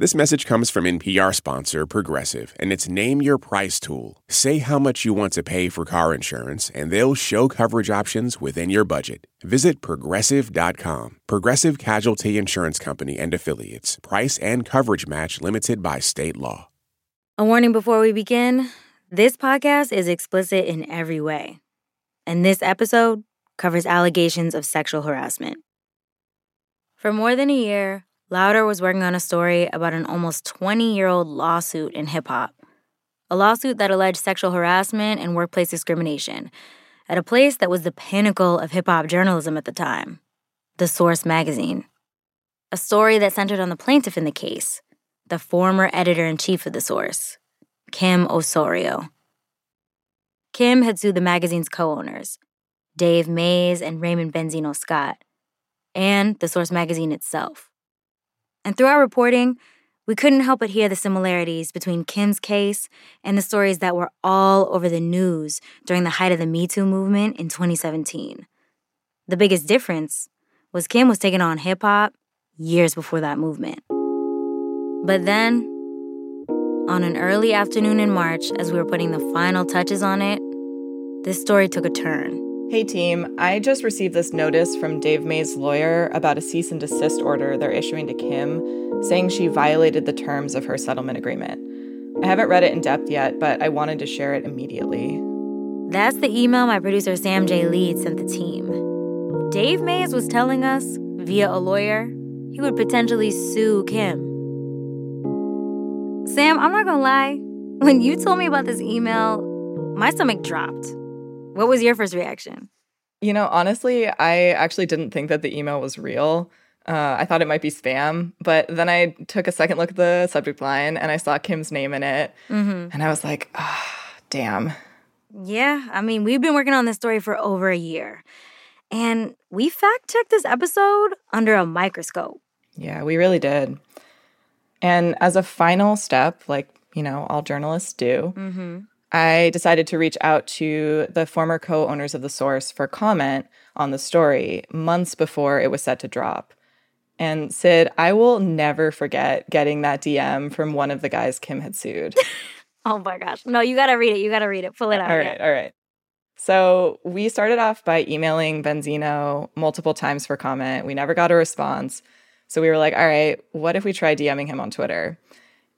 This message comes from NPR sponsor Progressive and its Name Your Price tool. Say how much you want to pay for car insurance, and they'll show coverage options within your budget. Visit progressive.com. Progressive Casualty Insurance Company and Affiliates. Price and coverage match limited by state law. A warning before we begin this podcast is explicit in every way, and this episode covers allegations of sexual harassment. For more than a year, Louder was working on a story about an almost 20 year old lawsuit in hip hop. A lawsuit that alleged sexual harassment and workplace discrimination at a place that was the pinnacle of hip hop journalism at the time The Source magazine. A story that centered on the plaintiff in the case, the former editor in chief of The Source, Kim Osorio. Kim had sued the magazine's co owners, Dave Mays and Raymond Benzino Scott, and The Source magazine itself. And through our reporting, we couldn't help but hear the similarities between Kim's case and the stories that were all over the news during the height of the Me Too movement in 2017. The biggest difference was Kim was taking on hip hop years before that movement. But then, on an early afternoon in March, as we were putting the final touches on it, this story took a turn. Hey team, I just received this notice from Dave Mays' lawyer about a cease and desist order they're issuing to Kim, saying she violated the terms of her settlement agreement. I haven't read it in depth yet, but I wanted to share it immediately. That's the email my producer Sam J. Leeds sent the team. Dave Mays was telling us, via a lawyer, he would potentially sue Kim. Sam, I'm not gonna lie, when you told me about this email, my stomach dropped. What was your first reaction? You know, honestly, I actually didn't think that the email was real. Uh, I thought it might be spam, but then I took a second look at the subject line and I saw Kim's name in it. Mm-hmm. And I was like, oh, damn. Yeah, I mean, we've been working on this story for over a year. And we fact checked this episode under a microscope. Yeah, we really did. And as a final step, like, you know, all journalists do, mm-hmm. I decided to reach out to the former co owners of The Source for comment on the story months before it was set to drop. And Sid, I will never forget getting that DM from one of the guys Kim had sued. oh my gosh. No, you got to read it. You got to read it. Pull it out. All right. All right. So we started off by emailing Benzino multiple times for comment. We never got a response. So we were like, all right, what if we try DMing him on Twitter?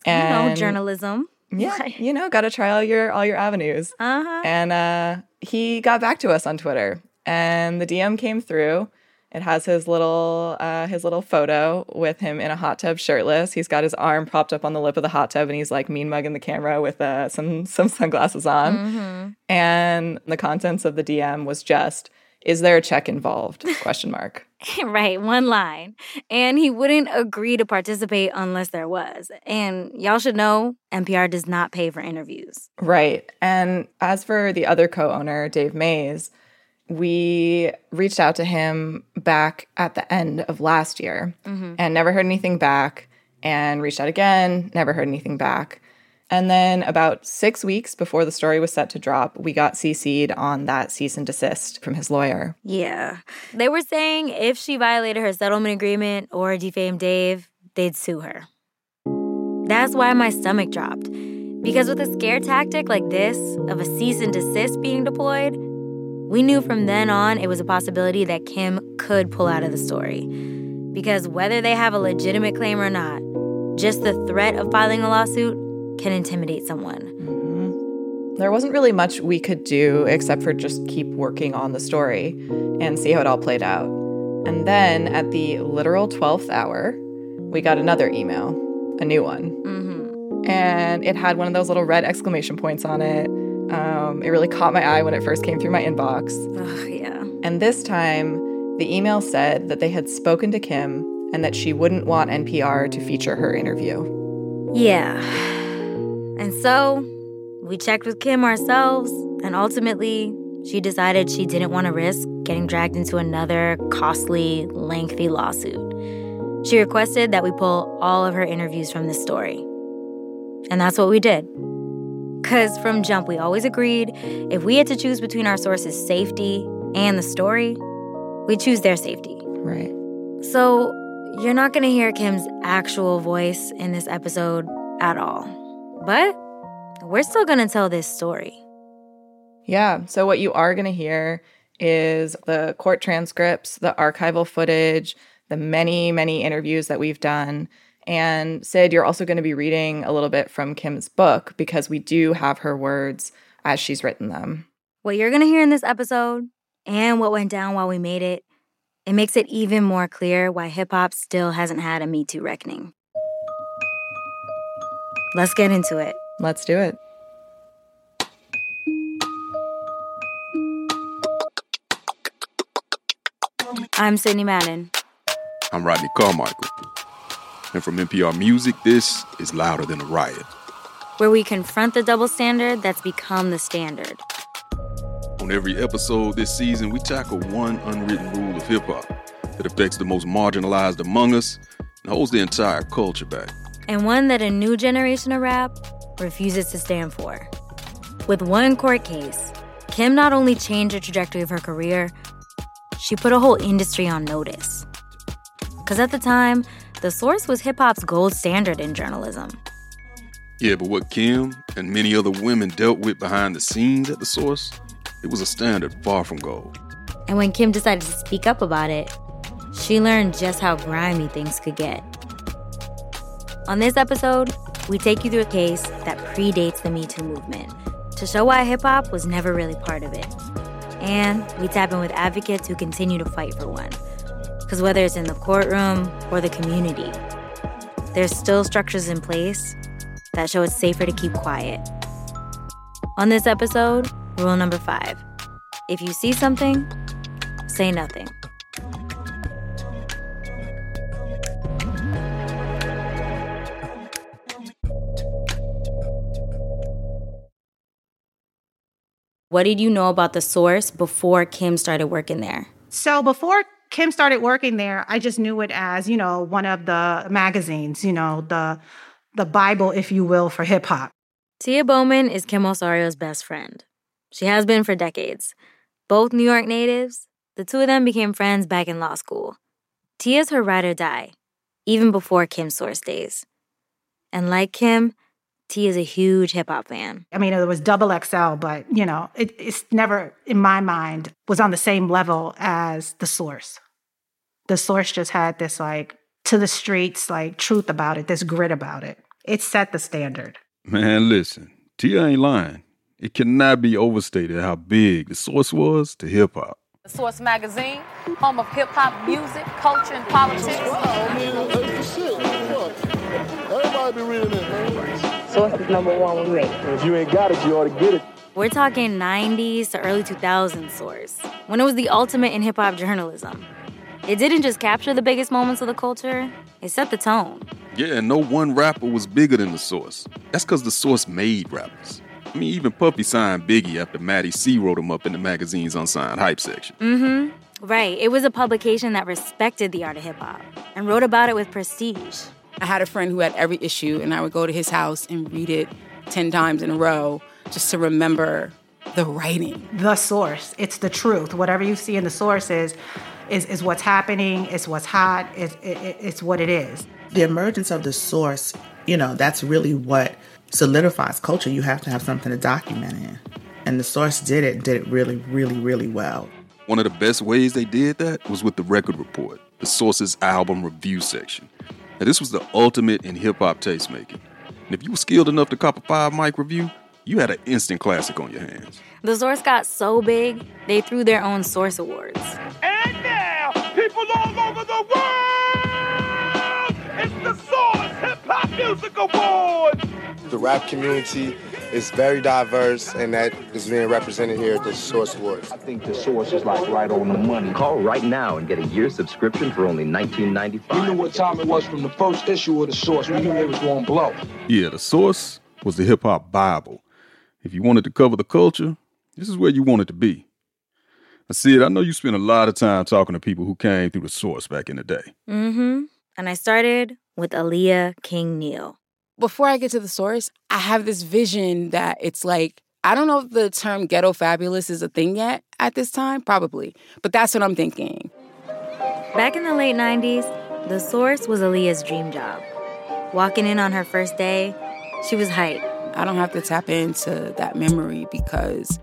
And you know, journalism yeah, you know, got to try all your all your avenues. Uh-huh. And uh, he got back to us on Twitter, and the DM came through. It has his little uh, his little photo with him in a hot tub, shirtless. He's got his arm propped up on the lip of the hot tub, and he's like mean mugging the camera with uh, some some sunglasses on. Mm-hmm. And the contents of the DM was just, "Is there a check involved?" Question mark. right, one line. And he wouldn't agree to participate unless there was. And y'all should know NPR does not pay for interviews. Right. And as for the other co owner, Dave Mays, we reached out to him back at the end of last year mm-hmm. and never heard anything back, and reached out again, never heard anything back. And then about six weeks before the story was set to drop, we got CC'd on that cease and desist from his lawyer. Yeah. They were saying if she violated her settlement agreement or defamed Dave, they'd sue her. That's why my stomach dropped. Because with a scare tactic like this, of a cease and desist being deployed, we knew from then on it was a possibility that Kim could pull out of the story. Because whether they have a legitimate claim or not, just the threat of filing a lawsuit can intimidate someone. Mm-hmm. There wasn't really much we could do except for just keep working on the story and see how it all played out. And then at the literal 12th hour, we got another email, a new one. Mm-hmm. And it had one of those little red exclamation points on it. Um, it really caught my eye when it first came through my inbox. Ugh, yeah. And this time, the email said that they had spoken to Kim and that she wouldn't want NPR to feature her interview. Yeah. And so we checked with Kim ourselves, and ultimately, she decided she didn't want to risk getting dragged into another costly, lengthy lawsuit. She requested that we pull all of her interviews from this story. And that's what we did. Because from jump, we always agreed if we had to choose between our sources' safety and the story, we'd choose their safety. Right. So You're not going to hear Kim's actual voice in this episode at all. But we're still going to tell this story. Yeah. So, what you are going to hear is the court transcripts, the archival footage, the many, many interviews that we've done. And Sid, you're also going to be reading a little bit from Kim's book because we do have her words as she's written them. What you're going to hear in this episode and what went down while we made it, it makes it even more clear why hip hop still hasn't had a Me Too reckoning. Let's get into it. Let's do it. I'm Sidney Madden. I'm Rodney Carmichael. And from NPR Music, this is Louder Than a Riot, where we confront the double standard that's become the standard. On every episode this season, we tackle one unwritten rule of hip hop that affects the most marginalized among us and holds the entire culture back. And one that a new generation of rap refuses to stand for. With one court case, Kim not only changed the trajectory of her career, she put a whole industry on notice. Because at the time, the source was hip hop's gold standard in journalism. Yeah, but what Kim and many other women dealt with behind the scenes at the source, it was a standard far from gold. And when Kim decided to speak up about it, she learned just how grimy things could get. On this episode, we take you through a case that predates the Me Too movement to show why hip hop was never really part of it. And we tap in with advocates who continue to fight for one. Because whether it's in the courtroom or the community, there's still structures in place that show it's safer to keep quiet. On this episode, rule number five if you see something, say nothing. What did you know about the source before Kim started working there? So before Kim started working there, I just knew it as, you know, one of the magazines, you know, the the Bible, if you will, for hip hop. Tia Bowman is Kim Osorio's best friend. She has been for decades. Both New York natives, the two of them became friends back in law school. Tia's her ride or die, even before Kim's source days. And like Kim, T is a huge hip hop fan. I mean, it was double XL, but you know, it, it's never, in my mind, was on the same level as the source. The source just had this like to the streets, like truth about it, this grit about it. It set the standard. Man, listen, T ain't lying. It cannot be overstated how big the source was to hip hop. The Source Magazine, home of hip hop music, culture, and politics. Oh, wow, I mean, Everybody be reading it, man. Source is number one with me. If you ain't got it, you ought to get it. We're talking 90s to early 2000s Source, when it was the ultimate in hip hop journalism. It didn't just capture the biggest moments of the culture, it set the tone. Yeah, and no one rapper was bigger than the Source. That's because the Source made rappers. I mean, even Puffy signed Biggie after Matty C wrote him up in the magazine's unsigned hype section. Mm hmm. Right. It was a publication that respected the art of hip hop and wrote about it with prestige. I had a friend who had every issue, and I would go to his house and read it 10 times in a row just to remember the writing. The source. It's the truth. Whatever you see in the source is, is, is what's happening, it's what's hot, it's, it, it's what it is. The emergence of the source, you know, that's really what solidifies culture. You have to have something to document in. And the source did it, did it really, really, really well. One of the best ways they did that was with the record report, the source's album review section. Now, this was the ultimate in hip hop tastemaking. And if you were skilled enough to cop a five mic review, you had an instant classic on your hands. The Source got so big, they threw their own Source Awards. And now, people all over the world, Music Awards. The rap community is very diverse, and that is being represented here at the Source Awards. I think the Source is like right on the money. Call right now and get a year subscription for only $19.95. We knew what time it was from the first issue of the Source. We knew they was going to blow. Yeah, the Source was the hip hop Bible. If you wanted to cover the culture, this is where you wanted to be. I see it. I know you spent a lot of time talking to people who came through the Source back in the day. Mm-hmm. And I started with Aliya King Neal before I get to the source, I have this vision that it's like, I don't know if the term ghetto fabulous is a thing yet at this time, probably, but that's what I'm thinking. Back in the late 90s, The source was Aliya's dream job. Walking in on her first day, she was hyped. I don't have to tap into that memory because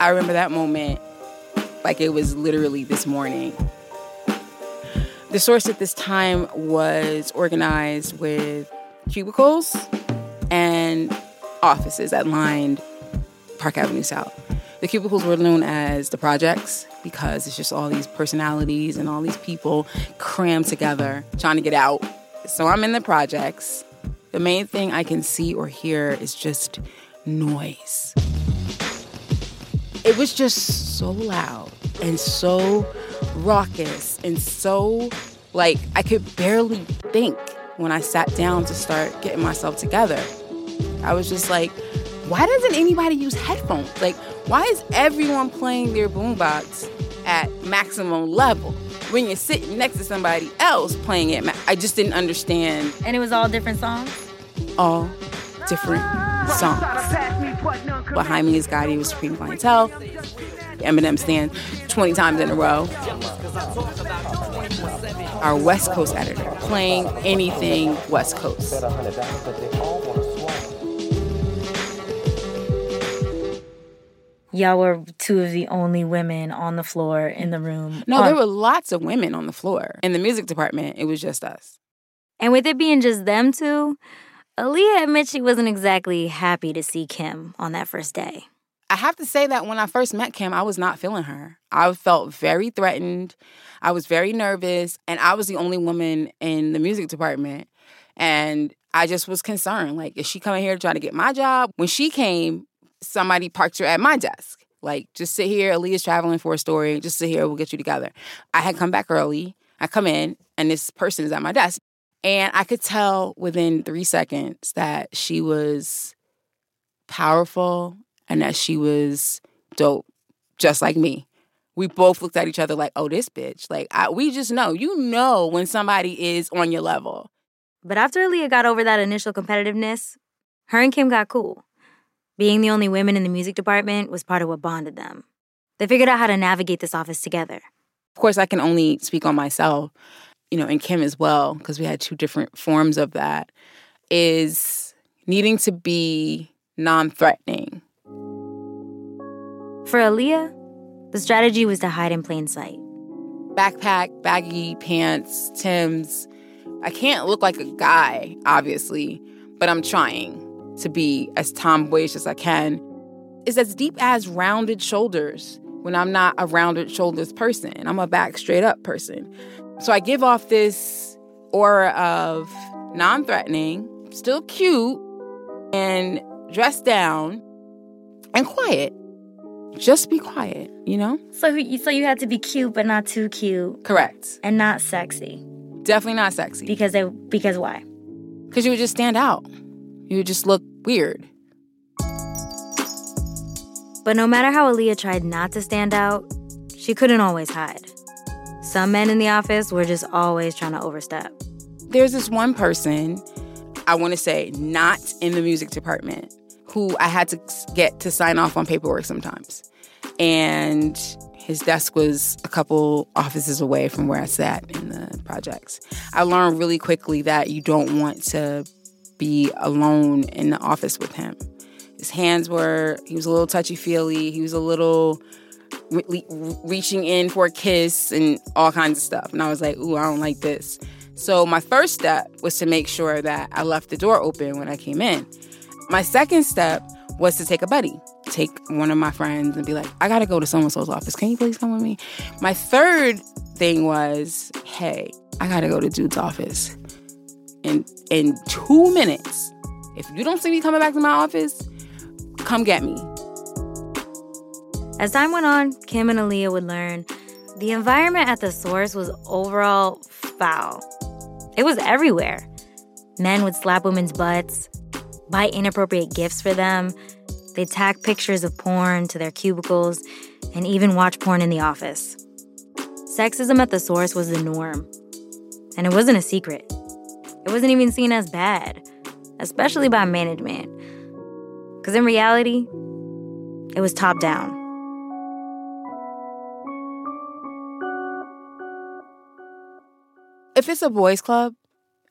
I remember that moment like it was literally this morning. The source at this time was organized with cubicles and offices that lined Park Avenue South. The cubicles were known as the projects because it's just all these personalities and all these people crammed together trying to get out. So I'm in the projects. The main thing I can see or hear is just noise. It was just so loud and so raucous and so like I could barely think when I sat down to start getting myself together. I was just like, why doesn't anybody use headphones? Like, why is everyone playing their boombox at maximum level when you're sitting next to somebody else playing it? Ma- I just didn't understand. And it was all different songs? All different songs. Behind me is Gotti with Supreme Clientele. Eminem Stan 20 times in a row. Our West Coast editor playing anything West Coast. Y'all were two of the only women on the floor in the room. No, there um, were lots of women on the floor. In the music department, it was just us. And with it being just them two, Aliya admits she wasn't exactly happy to see Kim on that first day. I have to say that when I first met Kim, I was not feeling her. I felt very threatened. I was very nervous, and I was the only woman in the music department. And I just was concerned. Like, is she coming here to try to get my job? When she came, somebody parked her at my desk. Like, just sit here. Aliya's traveling for a story. Just sit here. We'll get you together. I had come back early. I come in, and this person is at my desk. And I could tell within three seconds that she was powerful and that she was dope, just like me. We both looked at each other like, oh, this bitch. Like, I, we just know. You know when somebody is on your level. But after Aliya got over that initial competitiveness, her and Kim got cool. Being the only women in the music department was part of what bonded them. They figured out how to navigate this office together. Of course, I can only speak on myself, you know, and Kim as well, because we had two different forms of that, is needing to be non threatening. For Aliya, the strategy was to hide in plain sight. Backpack, baggy pants, Tim's. I can't look like a guy, obviously, but I'm trying to be as tomboyish as I can. Is as deep as rounded shoulders when I'm not a rounded shoulders person. I'm a back straight up person. So I give off this aura of non threatening, still cute, and dressed down and quiet. Just be quiet, you know? So, so you had to be cute, but not too cute. Correct. And not sexy. Definitely not sexy. Because they, because why? Because you would just stand out. You would just look weird. But no matter how Aliya tried not to stand out, she couldn't always hide. Some men in the office were just always trying to overstep. There's this one person, I want to say, not in the music department, who I had to get to sign off on paperwork sometimes. And his desk was a couple offices away from where I sat in the projects. I learned really quickly that you don't want to be alone in the office with him. His hands were, he was a little touchy feely. He was a little re- reaching in for a kiss and all kinds of stuff. And I was like, ooh, I don't like this. So my first step was to make sure that I left the door open when I came in. My second step was to take a buddy, take one of my friends and be like, I gotta go to so and so's office. Can you please come with me? My third thing was, hey, I gotta go to dude's office. In in two minutes, if you don't see me coming back to my office, come get me. As time went on, Kim and Aliya would learn the environment at the source was overall foul. It was everywhere. Men would slap women's butts, buy inappropriate gifts for them, they'd tack pictures of porn to their cubicles, and even watch porn in the office. Sexism at the source was the norm, and it wasn't a secret. It wasn't even seen as bad, especially by management. Because in reality, it was top down. if it's a boys' club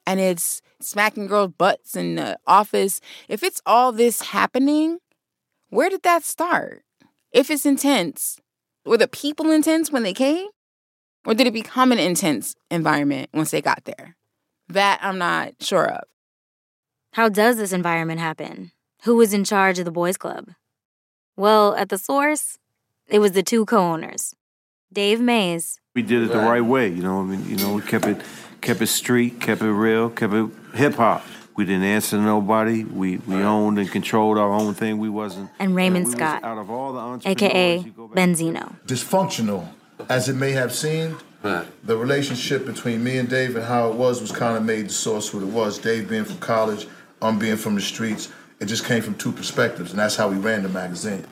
and it's smacking girls' butts in the office, if it's all this happening, where did that start? If it's intense, were the people intense when they came? Or did it become an intense environment once they got there? That I'm not sure of. How does this environment happen? Who was in charge of the boys' club? Well, at the source, it was the two co owners, Dave Mays. We did it the right way, you know. I mean, you know, we kept it, kept it street, kept it real, kept it hip hop. We didn't answer to nobody. We we owned and controlled our own thing. We wasn't. And Raymond Scott, out of all the aka Benzino. Dysfunctional as it may have seemed, right. the relationship between me and Dave and how it was was kind of made the source what it was. Dave being from college, I'm being from the streets. It just came from two perspectives, and that's how we ran the magazine.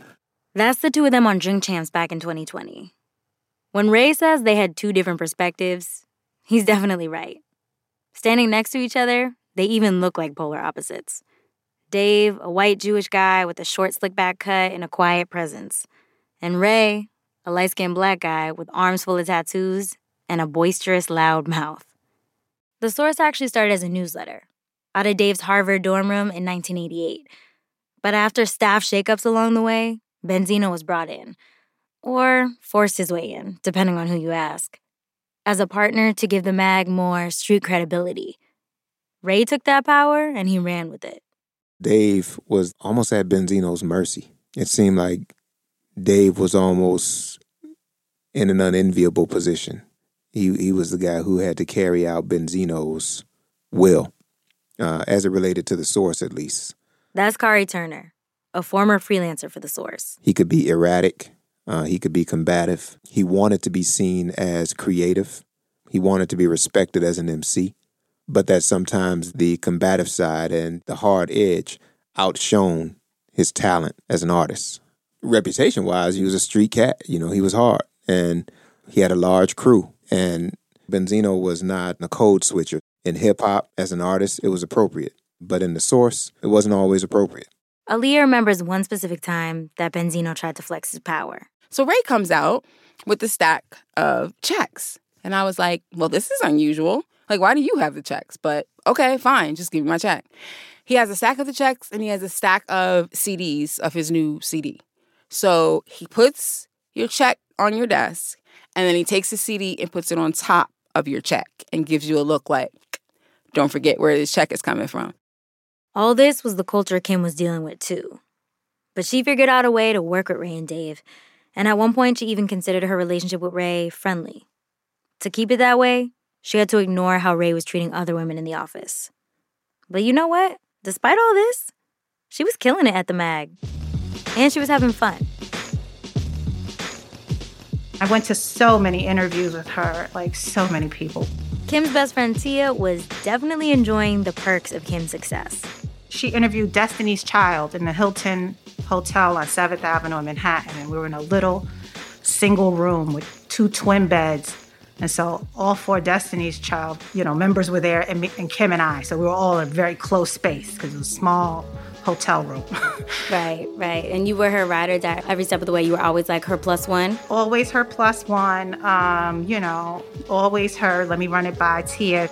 That's the two of them on Drink Champs back in 2020. When Ray says they had two different perspectives, he's definitely right. Standing next to each other, they even look like polar opposites. Dave, a white Jewish guy with a short slick back cut and a quiet presence. And Ray, a light skinned black guy with arms full of tattoos and a boisterous, loud mouth. The source actually started as a newsletter out of Dave's Harvard dorm room in 1988. But after staff shakeups along the way, Benzino was brought in, or forced his way in, depending on who you ask, as a partner to give the mag more street credibility. Ray took that power and he ran with it. Dave was almost at Benzino's mercy. It seemed like Dave was almost in an unenviable position. He he was the guy who had to carry out Benzino's will, uh, as it related to the source, at least. That's Kari Turner, a former freelancer for the source. He could be erratic. Uh, he could be combative. He wanted to be seen as creative. He wanted to be respected as an MC, but that sometimes the combative side and the hard edge outshone his talent as an artist reputation wise, he was a street cat. You know, he was hard and he had a large crew. And Benzino was not a code switcher. In hip hop, as an artist, it was appropriate. But in the source, it wasn't always appropriate. Aliya remembers one specific time that Benzino tried to flex his power. So Ray comes out with the stack of checks. And I was like, well, this is unusual. Like, why do you have the checks? But okay, fine, just give me my check. He has a stack of the checks and he has a stack of CDs of his new CD. So he puts your check on your desk and then he takes the CD and puts it on top of your check and gives you a look like, don't forget where this check is coming from. All this was the culture Kim was dealing with too. But she figured out a way to work with Ray and Dave. And at one point, she even considered her relationship with Ray friendly. To keep it that way, she had to ignore how Ray was treating other women in the office. But you know what? Despite all this, she was killing it at the mag and she was having fun. I went to so many interviews with her, like so many people. Kim's best friend Tia was definitely enjoying the perks of Kim's success. She interviewed Destiny's Child in the Hilton Hotel on 7th Avenue in Manhattan, and we were in a little single room with two twin beds. And so all four Destiny's Child, you know, members were there, and, me, and Kim and I. So we were all in a very close space because it was a small hotel room. right, right. And you were her ride or die every step of the way. You were always like her plus one. Always her plus one. Um, you know, always her. Let me run it by Tia.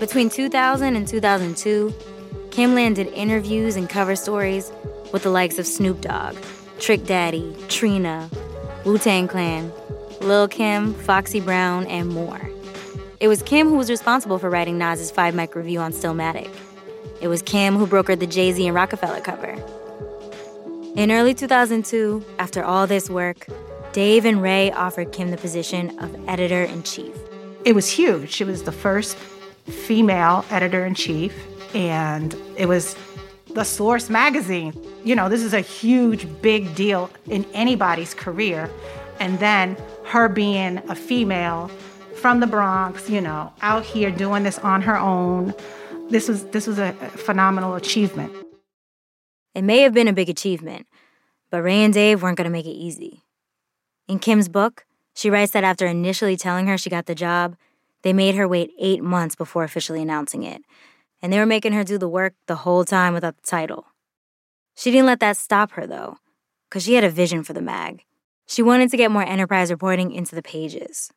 Between 2000 and 2002, Kim landed interviews and cover stories with the likes of Snoop Dogg, Trick Daddy, Trina, Wu Tang Clan, Lil Kim, Foxy Brown, and more. It was Kim who was responsible for writing Nas's five mic review on Stillmatic. It was Kim who brokered the Jay Z and Roc-A-Fella cover. In early 2002, after all this work, Dave and Ray offered Kim the position of editor in chief. It was huge. She was the first female editor in chief, and it was the Source magazine. You know, this is a huge, big deal in anybody's career. And then her being a female from the Bronx, you know, out here doing this on her own, this was this was a phenomenal achievement. It may have been a big achievement, but Ray and Dave weren't going to make it easy. In Kim's book, she writes that after initially telling her she got the job, they made her wait eight months before officially announcing it, and they were making her do the work the whole time without the title. She didn't let that stop her, though, because she had a vision for the mag. She wanted to get more enterprise reporting into the pages,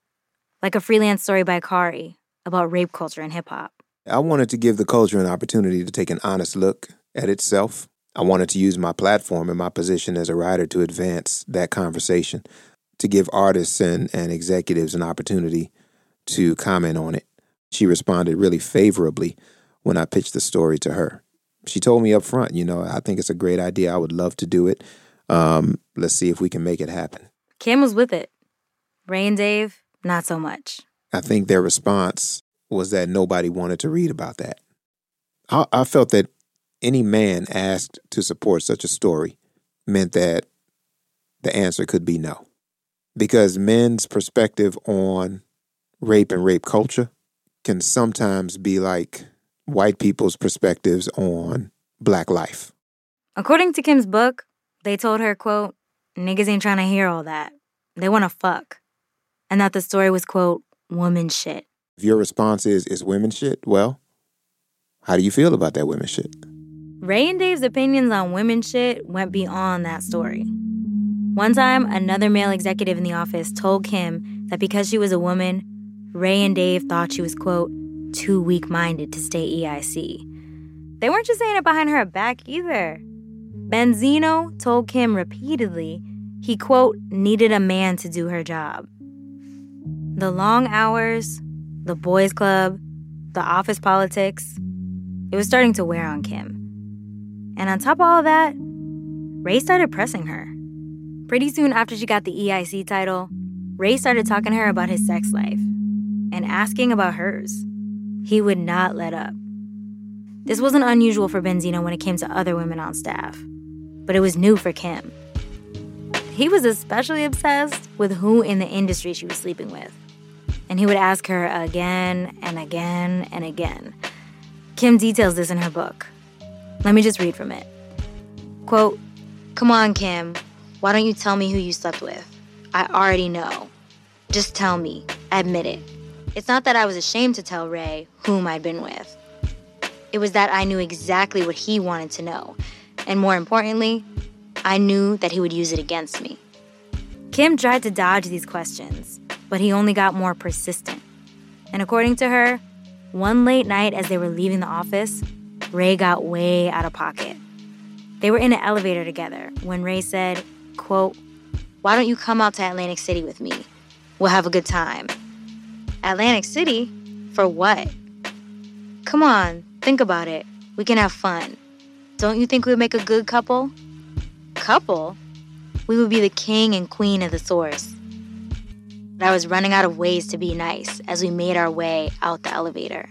like a freelance story by Kari about rape culture in hip hop. I wanted to give the culture an opportunity to take an honest look at itself. I wanted to use my platform and my position as a writer to advance that conversation, to give artists and, and executives an opportunity to comment on it. She responded really favorably when I pitched the story to her. She told me up front, you know, I think it's a great idea. I would love to do it. Um, let's see if we can make it happen. Kim was with it. Ray and Dave, not so much. I think their response was that nobody wanted to read about that. I, I felt that any man asked to support such a story meant that the answer could be no. Because men's perspective on rape and rape culture can sometimes be like white people's perspectives on black life. According to Kim's book, they told her, quote, niggas ain't trying to hear all that. They want to fuck. And that the story was, quote, woman shit. If your response is, is women shit, well, how do you feel about that women shit? Ray and Dave's opinions on women shit went beyond that story. One time, another male executive in the office told Kim that because she was a woman, Ray and Dave thought she was, quote, too weak minded to stay EIC. They weren't just saying it behind her back either. Benzino told Kim repeatedly he, quote, needed a man to do her job. The long hours, the boys' club, the office politics, it was starting to wear on Kim. And on top of all that, Ray started pressing her. Pretty soon after she got the EIC title, Ray started talking to her about his sex life and asking about hers. He would not let up. This wasn't unusual for Benzino when it came to other women on staff, but it was new for Kim. He was especially obsessed with who in the industry she was sleeping with. And he would ask her again and again and again. Kim details this in her book. Let me just read from it. Quote, Come on, Kim. Why don't you tell me who you slept with? I already know. Just tell me. Admit it. It's not that I was ashamed to tell Ray whom I'd been with. It was that I knew exactly what he wanted to know. And more importantly, I knew that he would use it against me. Kim tried to dodge these questions, but he only got more persistent. And according to her, one late night as they were leaving the office, Ray got way out of pocket. They were in an elevator together when Ray said, quote, Why don't you come out to Atlantic City with me? We'll have a good time. Atlantic City? For what? Come on, think about it. We can have fun. Don't you think we would make a good couple? Couple? We would be the king and queen of the source. But I was running out of ways to be nice as we made our way out the elevator.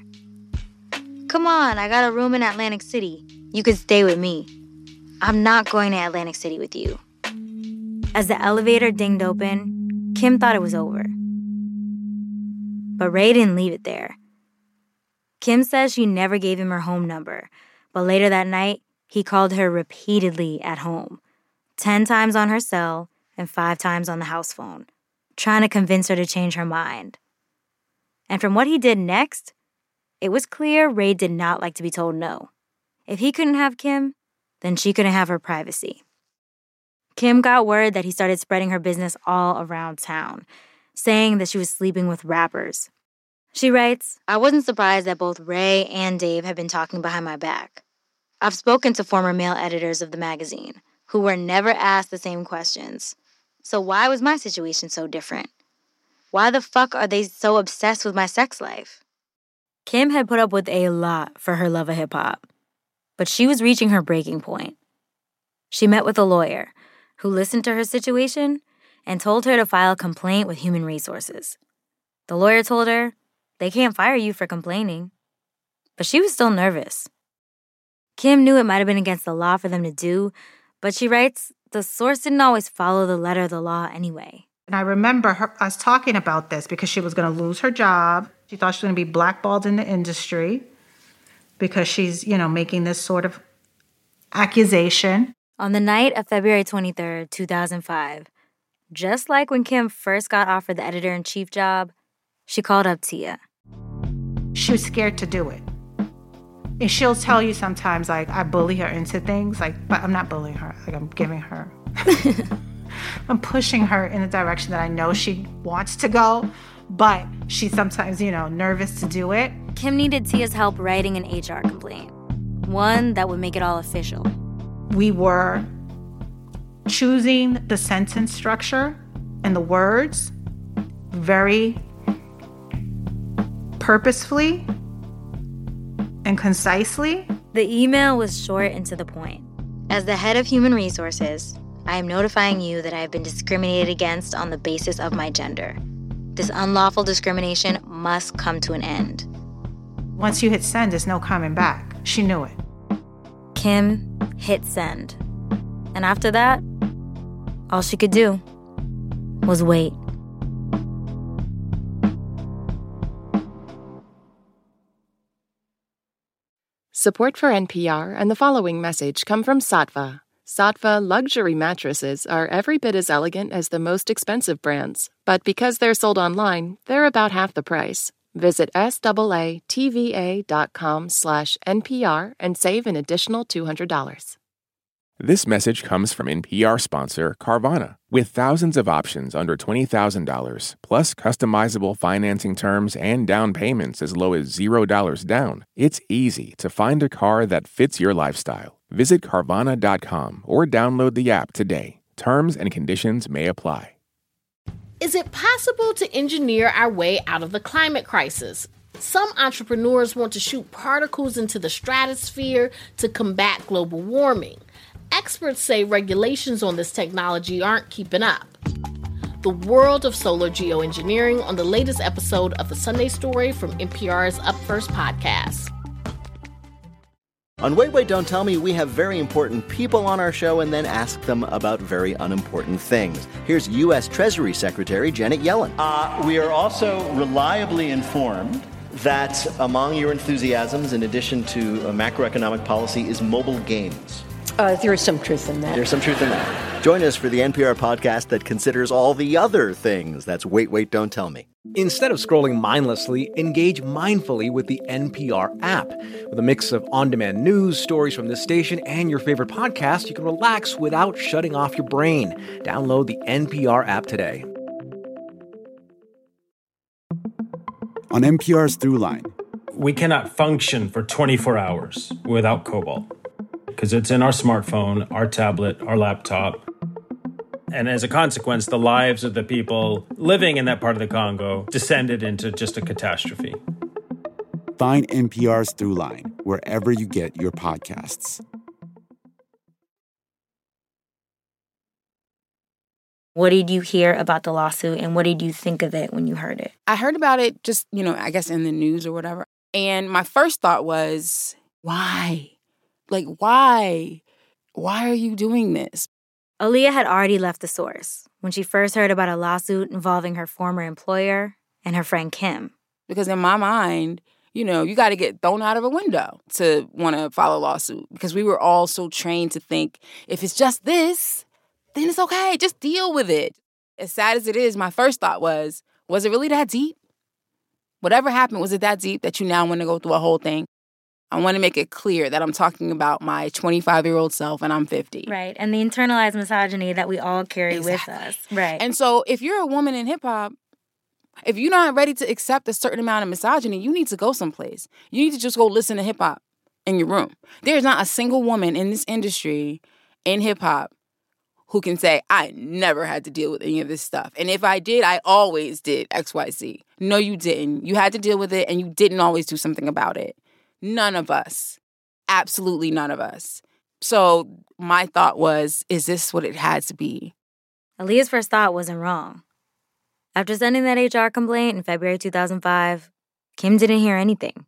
Come on, I got a room in Atlantic City. You could stay with me. I'm not going to Atlantic City with you. As the elevator dinged open, Kim thought it was over. But Ray didn't leave it there. Kim says she never gave him her home number, but later that night, he called her repeatedly at home 10 times on her cell and 5 times on the house phone, trying to convince her to change her mind. And from what he did next, it was clear Ray did not like to be told no. If he couldn't have Kim, then she couldn't have her privacy. Kim got word that he started spreading her business all around town, saying that she was sleeping with rappers. She writes, I wasn't surprised that both Ray and Dave had been talking behind my back. I've spoken to former male editors of the magazine who were never asked the same questions. So why was my situation so different? Why the fuck are they so obsessed with my sex life? Kim had put up with a lot for her love of hip hop, but she was reaching her breaking point. She met with a lawyer who listened to her situation and told her to file a complaint with Human Resources. The lawyer told her they can't fire you for complaining, but she was still nervous. Kim knew it might have been against the law for them to do, but she writes the source didn't always follow the letter of the law anyway. And I remember her, us talking about this because she was going to lose her job. She thought she was going to be blackballed in the industry because she's, you know, making this sort of accusation. On the night of February 23rd, 2005, just like when Kim first got offered the editor in chief job, she called up Tia. She was scared to do it. And she'll tell you sometimes, like, I bully her into things, like, but I'm not bullying her, like, I'm giving her, I'm pushing her in the direction that I know she wants to go, but she's sometimes, you know, nervous to do it. Kim needed Tia's help writing an HR complaint, one that would make it all official. We were choosing the sentence structure and the words very purposefully and concisely. The email was short and to the point. As the head of human resources, I am notifying you that I have been discriminated against on the basis of my gender. This unlawful discrimination must come to an end. Once you hit send, there's no coming back. She knew it. Kim hit send. And after that, all she could do was wait. Support for NPR and the following message come from Saatva. Saatva luxury mattresses are every bit as elegant as the most expensive brands, but because they're sold online, they're about half the price. Visit SAATVA.com slash NPR and save an additional $200. This message comes from NPR sponsor Carvana. With thousands of options under $20,000, plus customizable financing terms and down payments as low as $0 down, it's easy to find a car that fits your lifestyle. Visit Carvana.com or download the app today. Terms and conditions may apply. Is it possible to engineer our way out of the climate crisis? Some entrepreneurs want to shoot particles into the stratosphere to combat global warming. Experts say regulations on this technology aren't keeping up. The world of solar geoengineering on the latest episode of the Sunday Story from NPR's Up First podcast. On Wait, Wait, Don't Tell Me, we have very important people on our show and then ask them about very unimportant things. Here's U.S. Treasury Secretary Janet Yellen. Uh, we are also reliably informed that among your enthusiasms, in addition to macroeconomic policy, is mobile games. Uh, there is some truth in that. There's some truth in that. Join us for the NPR podcast that considers all the other things. That's Wait, Wait, Don't Tell Me. Instead of scrolling mindlessly, engage mindfully with the NPR app. With a mix of on demand news, stories from this station, and your favorite podcast, you can relax without shutting off your brain. Download the NPR app today. On NPR's Throughline, we cannot function for 24 hours without cobalt because it's in our smartphone, our tablet, our laptop. And as a consequence, the lives of the people living in that part of the Congo descended into just a catastrophe. Find NPR's Throughline wherever you get your podcasts. What did you hear about the lawsuit and what did you think of it when you heard it? I heard about it just, you know, I guess in the news or whatever. And my first thought was, why? Like, why? Why are you doing this? Aliya had already left the source when she first heard about a lawsuit involving her former employer and her friend Kim. Because in my mind, you know, you got to get thrown out of a window to want to file a lawsuit because we were all so trained to think if it's just this, then it's okay. Just deal with it. As sad as it is, my first thought was, was it really that deep? Whatever happened, was it that deep that you now want to go through a whole thing? I want to make it clear that I'm talking about my 25 year old self and I'm 50. Right. And the internalized misogyny that we all carry exactly. with us. Right. And so if you're a woman in hip hop, if you're not ready to accept a certain amount of misogyny, you need to go someplace. You need to just go listen to hip hop in your room. There's not a single woman in this industry in hip hop who can say, I never had to deal with any of this stuff. And if I did, I always did XYZ. No, you didn't. You had to deal with it and you didn't always do something about it. None of us. Absolutely none of us. So my thought was, is this what it had to be? Aliya's first thought wasn't wrong. After sending that HR complaint in February 2005, Kim didn't hear anything.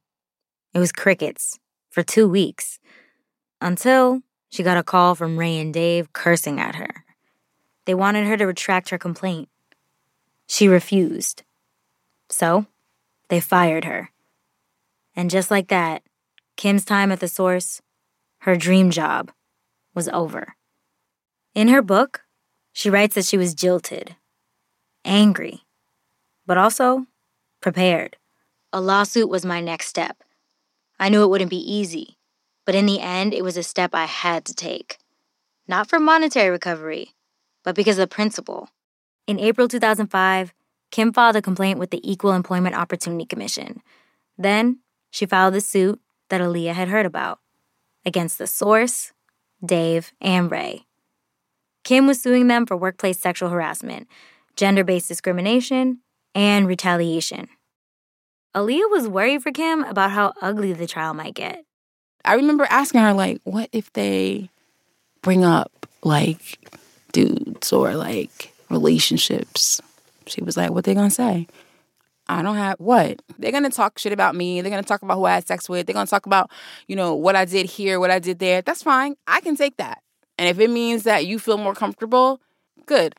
It was crickets for two weeks until she got a call from Ray and Dave cursing at her. They wanted her to retract her complaint. She refused. So, they fired her. And just like that, Kim's time at the source, her dream job, was over. In her book, she writes that she was jilted, angry, but also prepared. A lawsuit was my next step. I knew it wouldn't be easy, but in the end, it was a step I had to take. Not for monetary recovery, but because of principle. In April 2005, Kim filed a complaint with the Equal Employment Opportunity Commission. Then she filed the suit that Aliya had heard about against the source, Dave, and Ray. Kim was suing them for workplace sexual harassment, gender based discrimination, and retaliation. Aliya was worried for Kim about how ugly the trial might get. I remember asking her, like, what if they bring up like dudes or like relationships? She was like, what they gonna say? I don't have what? They're gonna talk shit about me. They're gonna talk about who I had sex with. They're gonna talk about, you know, what I did here, what I did there. That's fine. I can take that. And if it means that you feel more comfortable, good.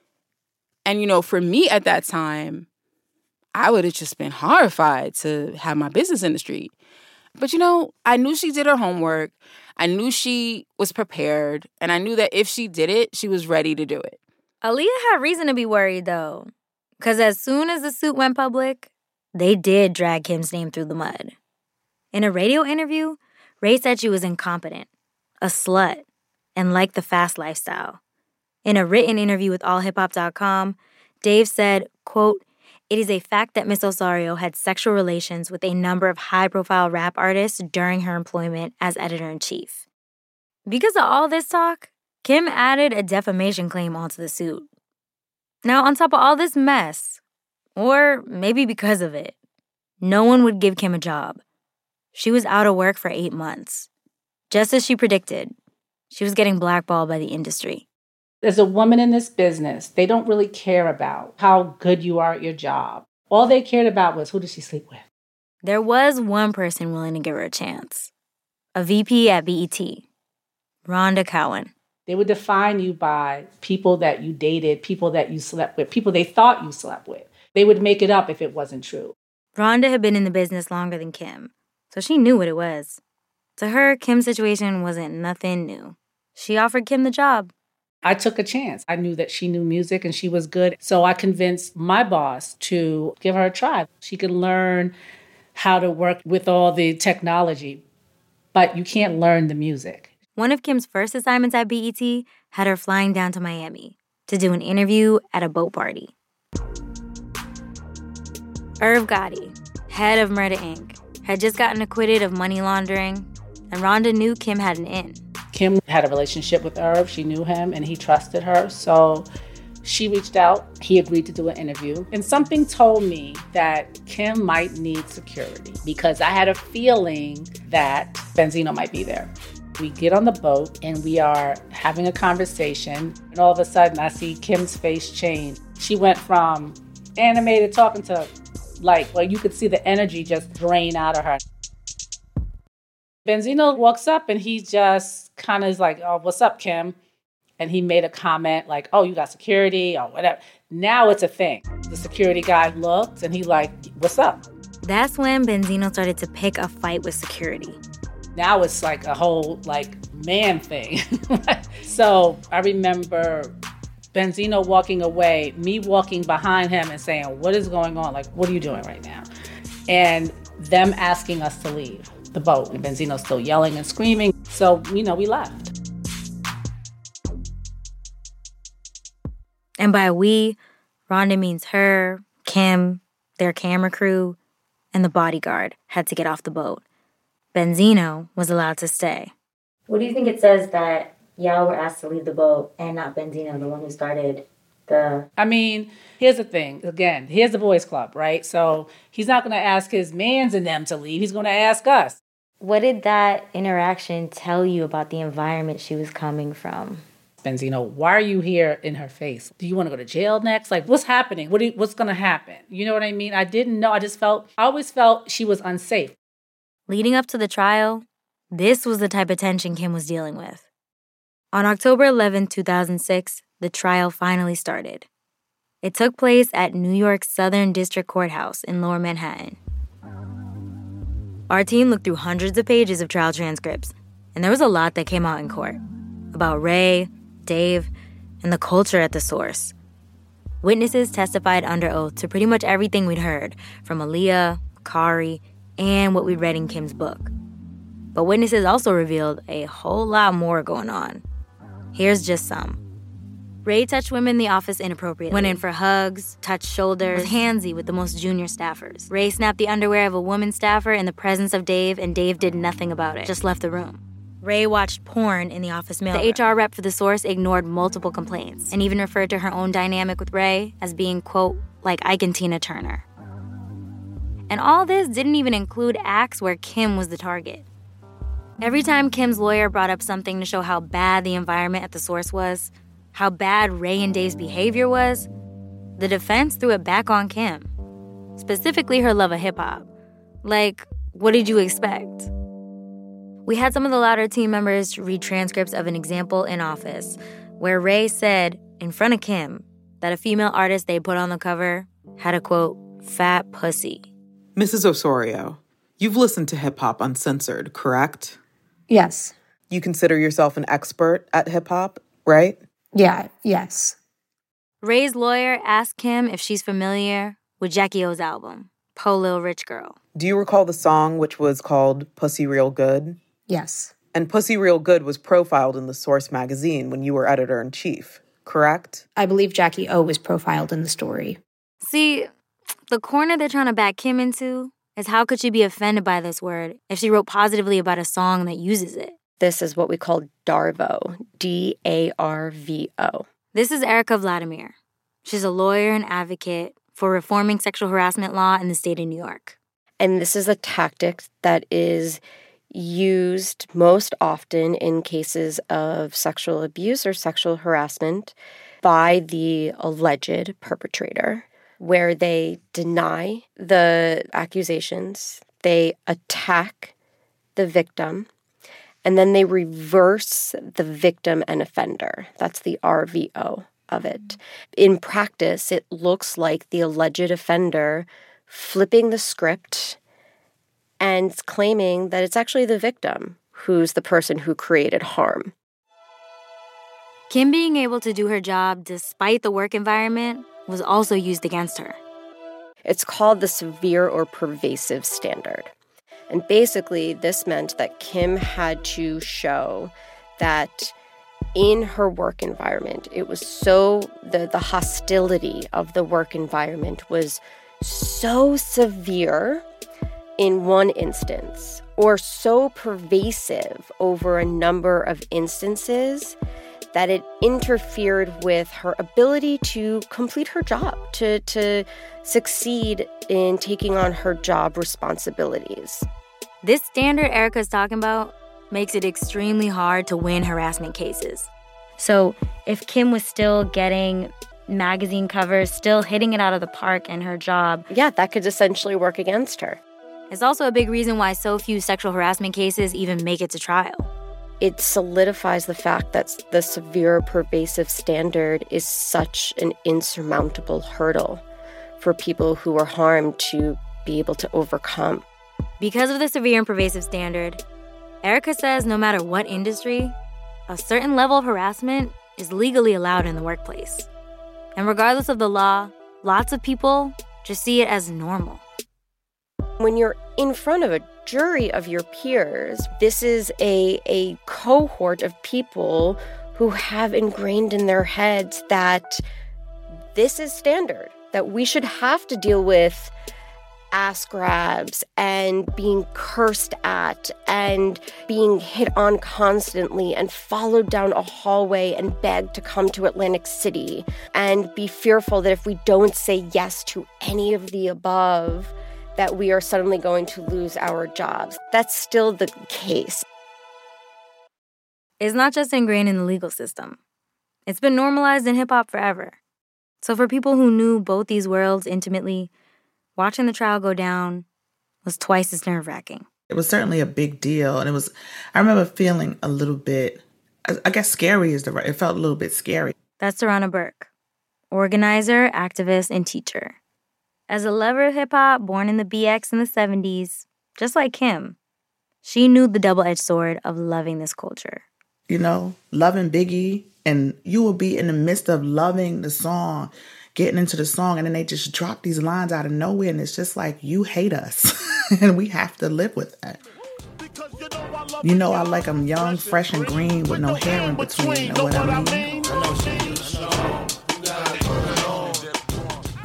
And, you know, for me at that time, I would have just been horrified to have my business in the street. But, you know, I knew she did her homework. I knew she was prepared. And I knew that if she did it, she was ready to do it. Aliya had reason to be worried, though, because as soon as the suit went public, they did drag Kim's name through the mud. In a radio interview, Ray said she was incompetent, a slut, and liked the fast lifestyle. In a written interview with allhiphop.com, Dave said, quote, it is a fact that Miss Osorio had sexual relations with a number of high profile rap artists during her employment as editor in chief. Because of all this talk, Kim added a defamation claim onto the suit. Now, on top of all this mess, or maybe because of it, no one would give Kim a job. She was out of work for eight months. Just as she predicted, she was getting blackballed by the industry. As a woman in this business, they don't really care about how good you are at your job. All they cared about was who did she sleep with? There was one person willing to give her a chance a VP at BET, Rhonda Cowan. They would define you by people that you dated, people that you slept with, people they thought you slept with. They would make it up if it wasn't true. Rhonda had been in the business longer than Kim, so she knew what it was. To her, Kim's situation wasn't nothing new. She offered Kim the job. I took a chance. I knew that she knew music and she was good. So I convinced my boss to give her a try. She could learn how to work with all the technology, but you can't learn the music. One of Kim's first assignments at BET had her flying down to Miami to do an interview at a boat party. Irv Gotti, head of Murder Inc., had just gotten acquitted of money laundering, and Rhonda knew Kim had an in. Kim had a relationship with Irv. She knew him and he trusted her. So she reached out. He agreed to do an interview. And something told me that Kim might need security because I had a feeling that Benzino might be there. We get on the boat and we are having a conversation. And all of a sudden, I see Kim's face change. She went from animated talking to like, well, you could see the energy just drain out of her. Benzino walks up and he just kind of is like, oh, what's up, Kim? And he made a comment like, oh, you got security or whatever. Now it's a thing. The security guy looked and he like, what's up? That's when Benzino started to pick a fight with security. Now it's like a whole like man thing. so I remember Benzino walking away, me walking behind him and saying, What is going on? Like, what are you doing right now? And them asking us to leave the boat. And Benzino's still yelling and screaming. So, you know, we left. And by we, Rhonda means her, Kim, their camera crew, and the bodyguard had to get off the boat. Benzino was allowed to stay. What do you think it says that y'all were asked to leave the boat and not Benzino, the one who started the. I mean, here's the thing. Again, here's the boys' club, right? So he's not going to ask his mans and them to leave. He's going to ask us. What did that interaction tell you about the environment she was coming from? Benzino, why are you here in her face? Do you want to go to jail next? Like, what's happening? What you, what's going to happen? You know what I mean? I didn't know. I just felt, I always felt she was unsafe. Leading up to the trial, this was the type of tension Kim was dealing with. On October 11, 2006, the trial finally started. It took place at New York's Southern District Courthouse in Lower Manhattan. Our team looked through hundreds of pages of trial transcripts, and there was a lot that came out in court about Ray, Dave, and the culture at the source. Witnesses testified under oath to pretty much everything we'd heard from Aliya, Kari, and what we'd read in Kim's book. But witnesses also revealed a whole lot more going on. Here's just some. Ray touched women in the office inappropriately, went in for hugs, touched shoulders, was handsy with the most junior staffers. Ray snapped the underwear of a woman staffer in the presence of Dave, and Dave did nothing about it, just left the room. Ray watched porn in the office mail. The HR rep for the source ignored multiple complaints and even referred to her own dynamic with Ray as being, quote, like Ike and Tina Turner. And all this didn't even include acts where Kim was the target. Every time Kim's lawyer brought up something to show how bad the environment at the source was, how bad Ray and Dave's behavior was, the defense threw it back on Kim, specifically her love of hip hop. Like, what did you expect? We had some of the louder team members read transcripts of an example in office where Ray said in front of Kim that a female artist they put on the cover had a quote, fat pussy. Mrs. Osorio, you've listened to hip hop uncensored, correct? Yes. You consider yourself an expert at hip hop, right? Yeah, yes. Ray's lawyer asked him if she's familiar with Jacki-O's album, Po Lil Rich Girl. Do you recall the song which was called Pussy Real Good? Yes. And Pussy Real Good was profiled in the Source magazine when you were editor in chief, correct? I believe Jacki-O was profiled in the story. See, the corner they're trying to back him into is how could she be offended by this word if she wrote positively about a song that uses it? This is what we call DARVO, D A R V O. This is Erica Vladimer. She's a lawyer and advocate for reforming sexual harassment law in the state of New York. And this is a tactic that is used most often in cases of sexual abuse or sexual harassment by the alleged perpetrator, where they deny the accusations, they attack the victim, and then they reverse the victim and offender. That's the RVO of it. In practice, it looks like the alleged offender flipping the script and claiming that it's actually the victim who's the person who created harm. Kim being able to do her job despite the work environment was also used against her. It's called the severe or pervasive standard. And basically, this meant that Kim had to show that in her work environment, it was so, the, the hostility of the work environment was so severe in one instance or so pervasive over a number of instances that it interfered with her ability to complete her job, to, to succeed in taking on her job responsibilities. This standard Erica's talking about makes it extremely hard to win harassment cases. So, if Kim was still getting magazine covers, still hitting it out of the park in her job, yeah, that could essentially work against her. It's also a big reason why so few sexual harassment cases even make it to trial. It solidifies the fact that the severe pervasive standard is such an insurmountable hurdle for people who are harmed to be able to overcome. Because of the severe and pervasive standard, Erica says no matter what industry, a certain level of harassment is legally allowed in the workplace. And regardless of the law, lots of people just see it as normal. When you're in front of a jury of your peers, this is a, a cohort of people who have ingrained in their heads that this is standard, that we should have to deal with ass grabs and being cursed at and being hit on constantly and followed down a hallway and begged to come to Atlantic City and be fearful that if we don't say yes to any of the above, that we are suddenly going to lose our jobs. That's still the case. It's not just ingrained in the legal system, it's been normalized in hip hop forever. So, for people who knew both these worlds intimately, watching the trial go down was twice as nerve wracking. It was certainly a big deal. And it was, I remember feeling a little bit, I guess scary is the right, it felt a little bit scary. That's Tarana Burke, organizer, activist, and teacher. As a lover of hip hop, born in the BX in the 70s, just like him, she knew the double edged sword of loving this culture. You know, loving Biggie, and you will be in the midst of loving the song, getting into the song, and then they just drop these lines out of nowhere, and it's just like, you hate us, and we have to live with that. You know, I like them young, fresh, and green with no hair in between. You know what I mean?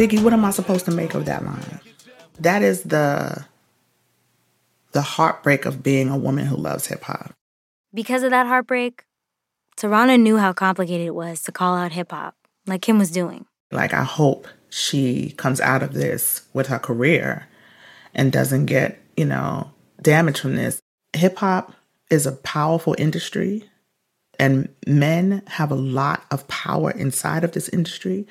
Biggie, what am I supposed to make of that line? That is the the heartbreak of being a woman who loves hip hop. Because of that heartbreak, Tarana knew how complicated it was to call out hip hop, like Kim was doing. Like, I hope she comes out of this with her career and doesn't get, you know, damage from this. Hip hop is a powerful industry, and men have a lot of power inside of this industry.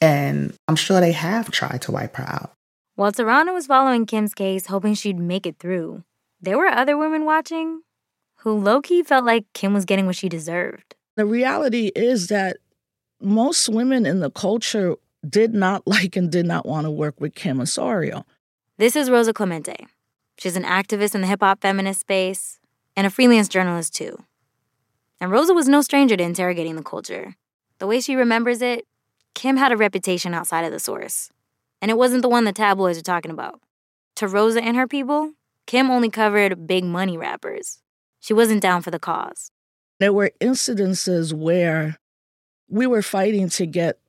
And I'm sure they have tried to wipe her out. While Tarana was following Kim's case, hoping she'd make it through, there were other women watching who low key felt like Kim was getting what she deserved. The reality is that most women in the culture did not like and did not want to work with Kim Osorio. This is Rosa Clemente. She's an activist in the hip hop feminist space and a freelance journalist, too. And Rosa was no stranger to interrogating the culture. The way she remembers it, Kim had a reputation outside of the source. And it wasn't the one the tabloids are talking about. To Rosa and her people, Kim only covered big money rappers. She wasn't down for the cause. There were incidences where we were fighting to get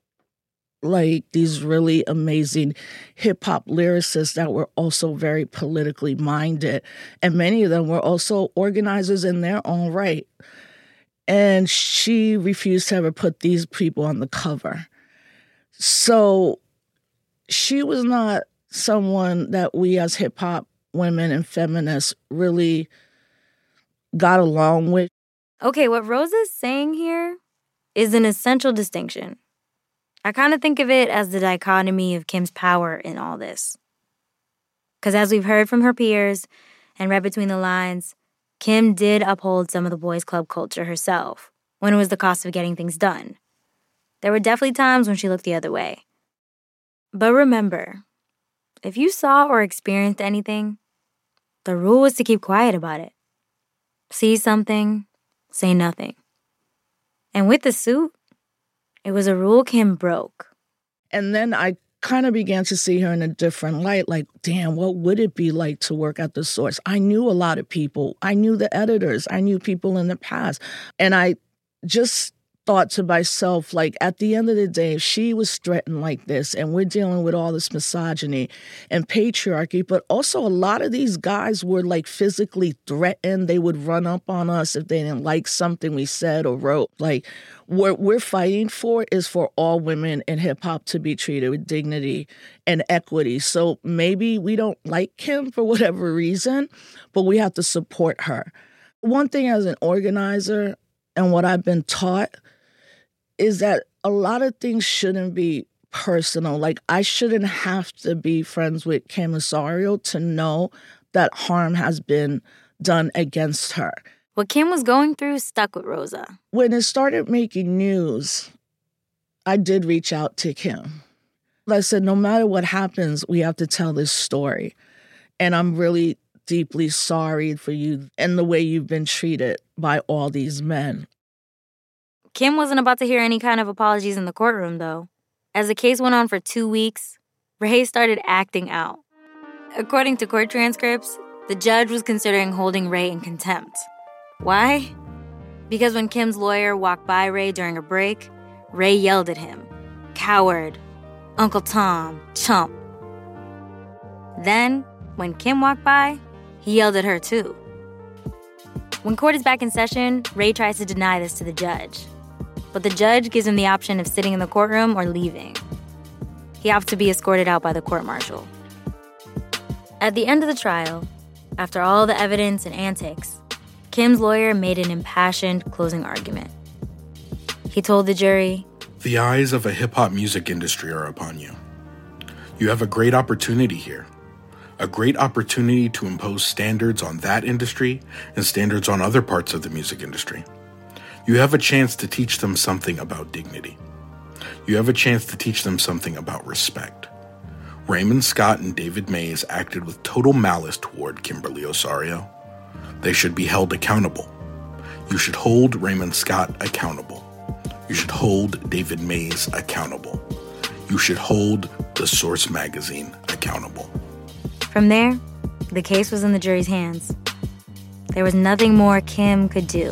like these really amazing hip hop lyricists that were also very politically minded. And many of them were also organizers in their own right. And she refused to ever put these people on the cover. So she was not someone that we as hip hop women and feminists really got along with. Okay, what Rosa's saying here is an essential distinction. I kind of think of it as the dichotomy of Kim's power in all this. Because as we've heard from her peers and read between the lines, Kim did uphold some of the boys' club culture herself when it was the cost of getting things done. There were definitely times when she looked the other way. But remember, if you saw or experienced anything, the rule was to keep quiet about it. See something, say nothing. And with the suit, it was a rule Kim broke. And then I kind of began to see her in a different light like, damn, what would it be like to work at the source? I knew a lot of people. I knew the editors. I knew people in the past. And I just thought to myself, like, at the end of the day, if she was threatened like this, and we're dealing with all this misogyny and patriarchy, but also a lot of these guys were like physically threatened. They would run up on us if they didn't like something we said or wrote. Like, what we're fighting for is for all women in hip hop to be treated with dignity and equity. So maybe we don't like Kim for whatever reason, but we have to support her. One thing as an organizer, and what I've been taught is that a lot of things shouldn't be personal. Like I shouldn't have to be friends with Kim Osorio to know that harm has been done against her. What Kim was going through stuck with Rosa. When it started making news, I did reach out to Kim. I said, no matter what happens, we have to tell this story. And I'm really deeply sorry for you and the way you've been treated by all these men. Kim wasn't about to hear any kind of apologies in the courtroom, though. As the case went on for two weeks, Ray started acting out. According to court transcripts, the judge was considering holding Ray in contempt. Why? Because when Kim's lawyer walked by Ray during a break, Ray yelled at him Coward, Uncle Tom, chump. Then, when Kim walked by, he yelled at her too. When court is back in session, Ray tries to deny this to the judge but the judge gives him the option of sitting in the courtroom or leaving. He opts to be escorted out by the court marshal. At the end of the trial, after all the evidence and antics, Kim's lawyer made an impassioned closing argument. He told the jury The eyes of a hip hop music industry are upon you. You have a great opportunity here. A great opportunity to impose standards on that industry and standards on other parts of the music industry. You have a chance to teach them something about dignity. You have a chance to teach them something about respect. Raymond Scott and David Mays acted with total malice toward Kimberly Osorio. They should be held accountable. You should hold Raymond Scott accountable. You should hold David Mays accountable. You should hold the Source magazine accountable. From there, the case was in the jury's hands. There was nothing more Kim could do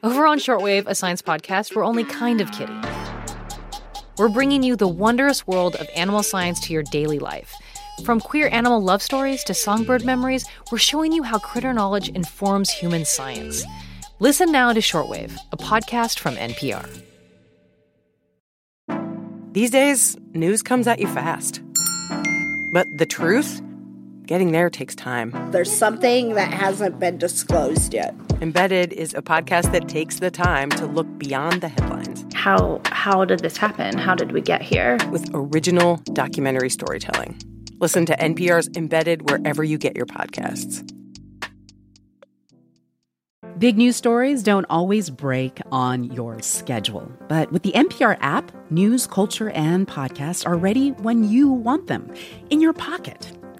Over on Shortwave, a science podcast, we're only kind of kidding. We're bringing you the wondrous world of animal science to your daily life. From queer animal love stories to songbird memories, we're showing you how critter knowledge informs human science. Listen now to Shortwave, a podcast from NPR. These days, news comes at you fast. But the truth? Getting there takes time. There's something that hasn't been disclosed yet. Embedded is a podcast that takes the time to look beyond the headlines How how did this happen? How did we get here? with original documentary storytelling. Listen to NPR's Embedded wherever you get your podcasts. Big news stories don't always break on your schedule. But with the NPR app, news, culture, and podcasts are ready when you want them in your pocket.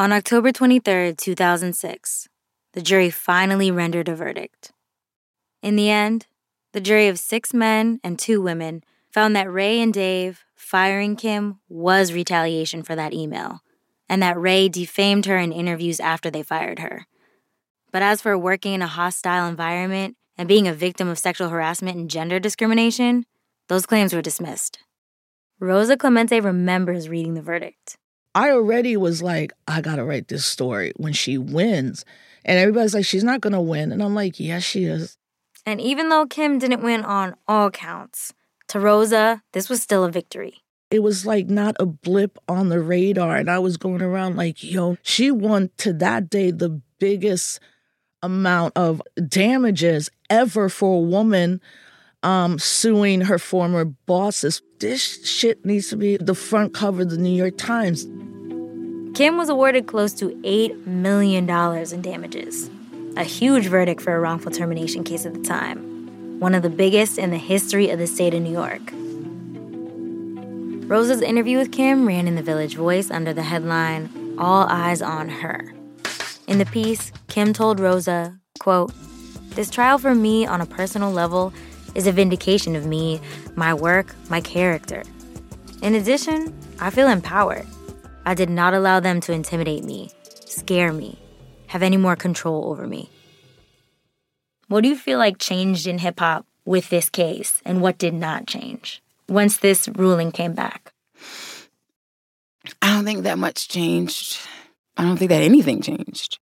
On October 23, 2006, the jury finally rendered a verdict. In the end, the jury of six men and two women found that Ray and Dave firing Kim was retaliation for that email, and that Ray defamed her in interviews after they fired her. But as for working in a hostile environment and being a victim of sexual harassment and gender discrimination, those claims were dismissed. Rosa Clemente remembers reading the verdict. I already was like, I gotta write this story when she wins. And everybody's like, she's not gonna win. And I'm like, yes, she is. And even though Kim didn't win on all counts, to Rosa, this was still a victory. It was like not a blip on the radar. And I was going around like, yo, she won to that day the biggest amount of damages ever for a woman um, suing her former bosses. This shit needs to be the front cover of the New York Times. Kim was awarded close to $8 million in damages, a huge verdict for a wrongful termination case at the time, one of the biggest in the history of the state of New York. Rosa's interview with Kim ran in the Village Voice under the headline, All Eyes on Her. In the piece, Kim told Rosa, quote, This trial for me on a personal level is a vindication of me, my work, my character. In addition, I feel empowered. I did not allow them to intimidate me, scare me, have any more control over me. What do you feel like changed in hip hop with this case, and what did not change once this ruling came back? I don't think that much changed. I don't think that anything changed.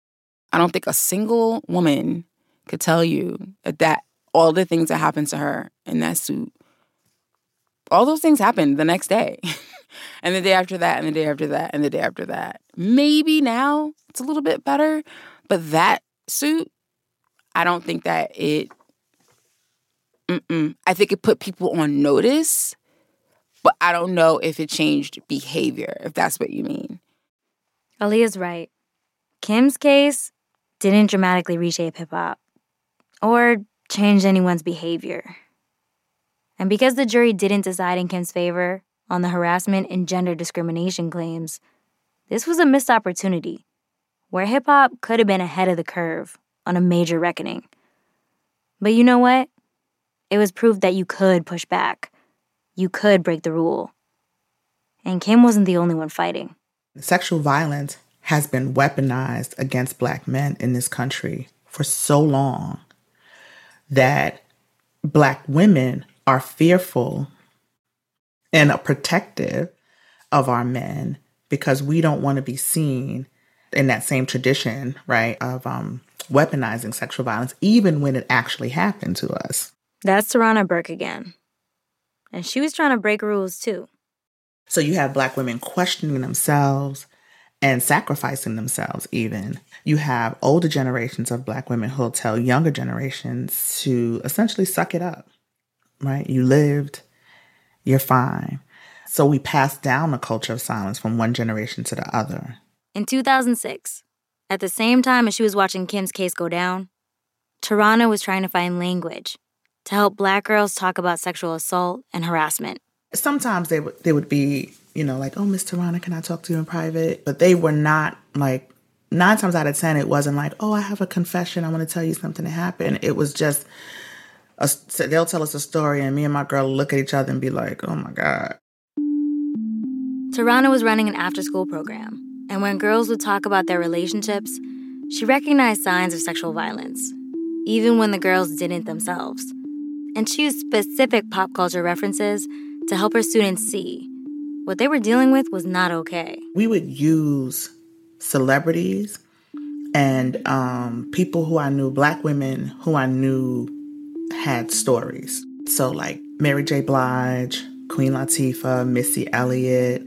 I don't think a single woman could tell you that, that all the things that happened to her in that suit, all those things happened the next day. and the day after that, and the day after that, and the day after that. Maybe now it's a little bit better, but that suit, I don't think that it. Mm-mm. I think it put people on notice, but I don't know if it changed behavior, if that's what you mean. Aliya's right. Kim's case didn't dramatically reshape hip hop or change anyone's behavior. And because the jury didn't decide in Kim's favor on the harassment and gender discrimination claims, this was a missed opportunity where hip hop could have been ahead of the curve on a major reckoning. But you know what? It was proof that you could push back. You could break the rule. And Kim wasn't the only one fighting. Sexual violence has been weaponized against black men in this country for so long that black women are fearful and protective of our men because we don't want to be seen in that same tradition, right, of um, weaponizing sexual violence, even when it actually happened to us. That's Tarana Burke again. And she was trying to break rules too. So you have black women questioning themselves and sacrificing themselves, even. You have older generations of black women who'll tell younger generations to essentially suck it up, right? You lived, you're fine. So we pass down a culture of silence from one generation to the other. In 2006, at the same time as she was watching Kim's case go down, Tarana was trying to find language to help black girls talk about sexual assault and harassment. Sometimes they would they would be, you know, like, "Oh, Miss Tarana, can I talk to you in private?" But they were not like nine times out of ten, it wasn't like, "Oh, I have a confession. I want to tell you something that happened." It was just a, they'll tell us a story, and me and my girl look at each other and be like, "Oh my god." Tarana was running an after-school program, and when girls would talk about their relationships, she recognized signs of sexual violence, even when the girls didn't themselves. And she used specific pop culture references to help her students see what they were dealing with was not okay. We would use celebrities and um, people who I knew, black women who I knew had stories. So, like Mary J. Blige, Queen Latifah, Missy Elliott,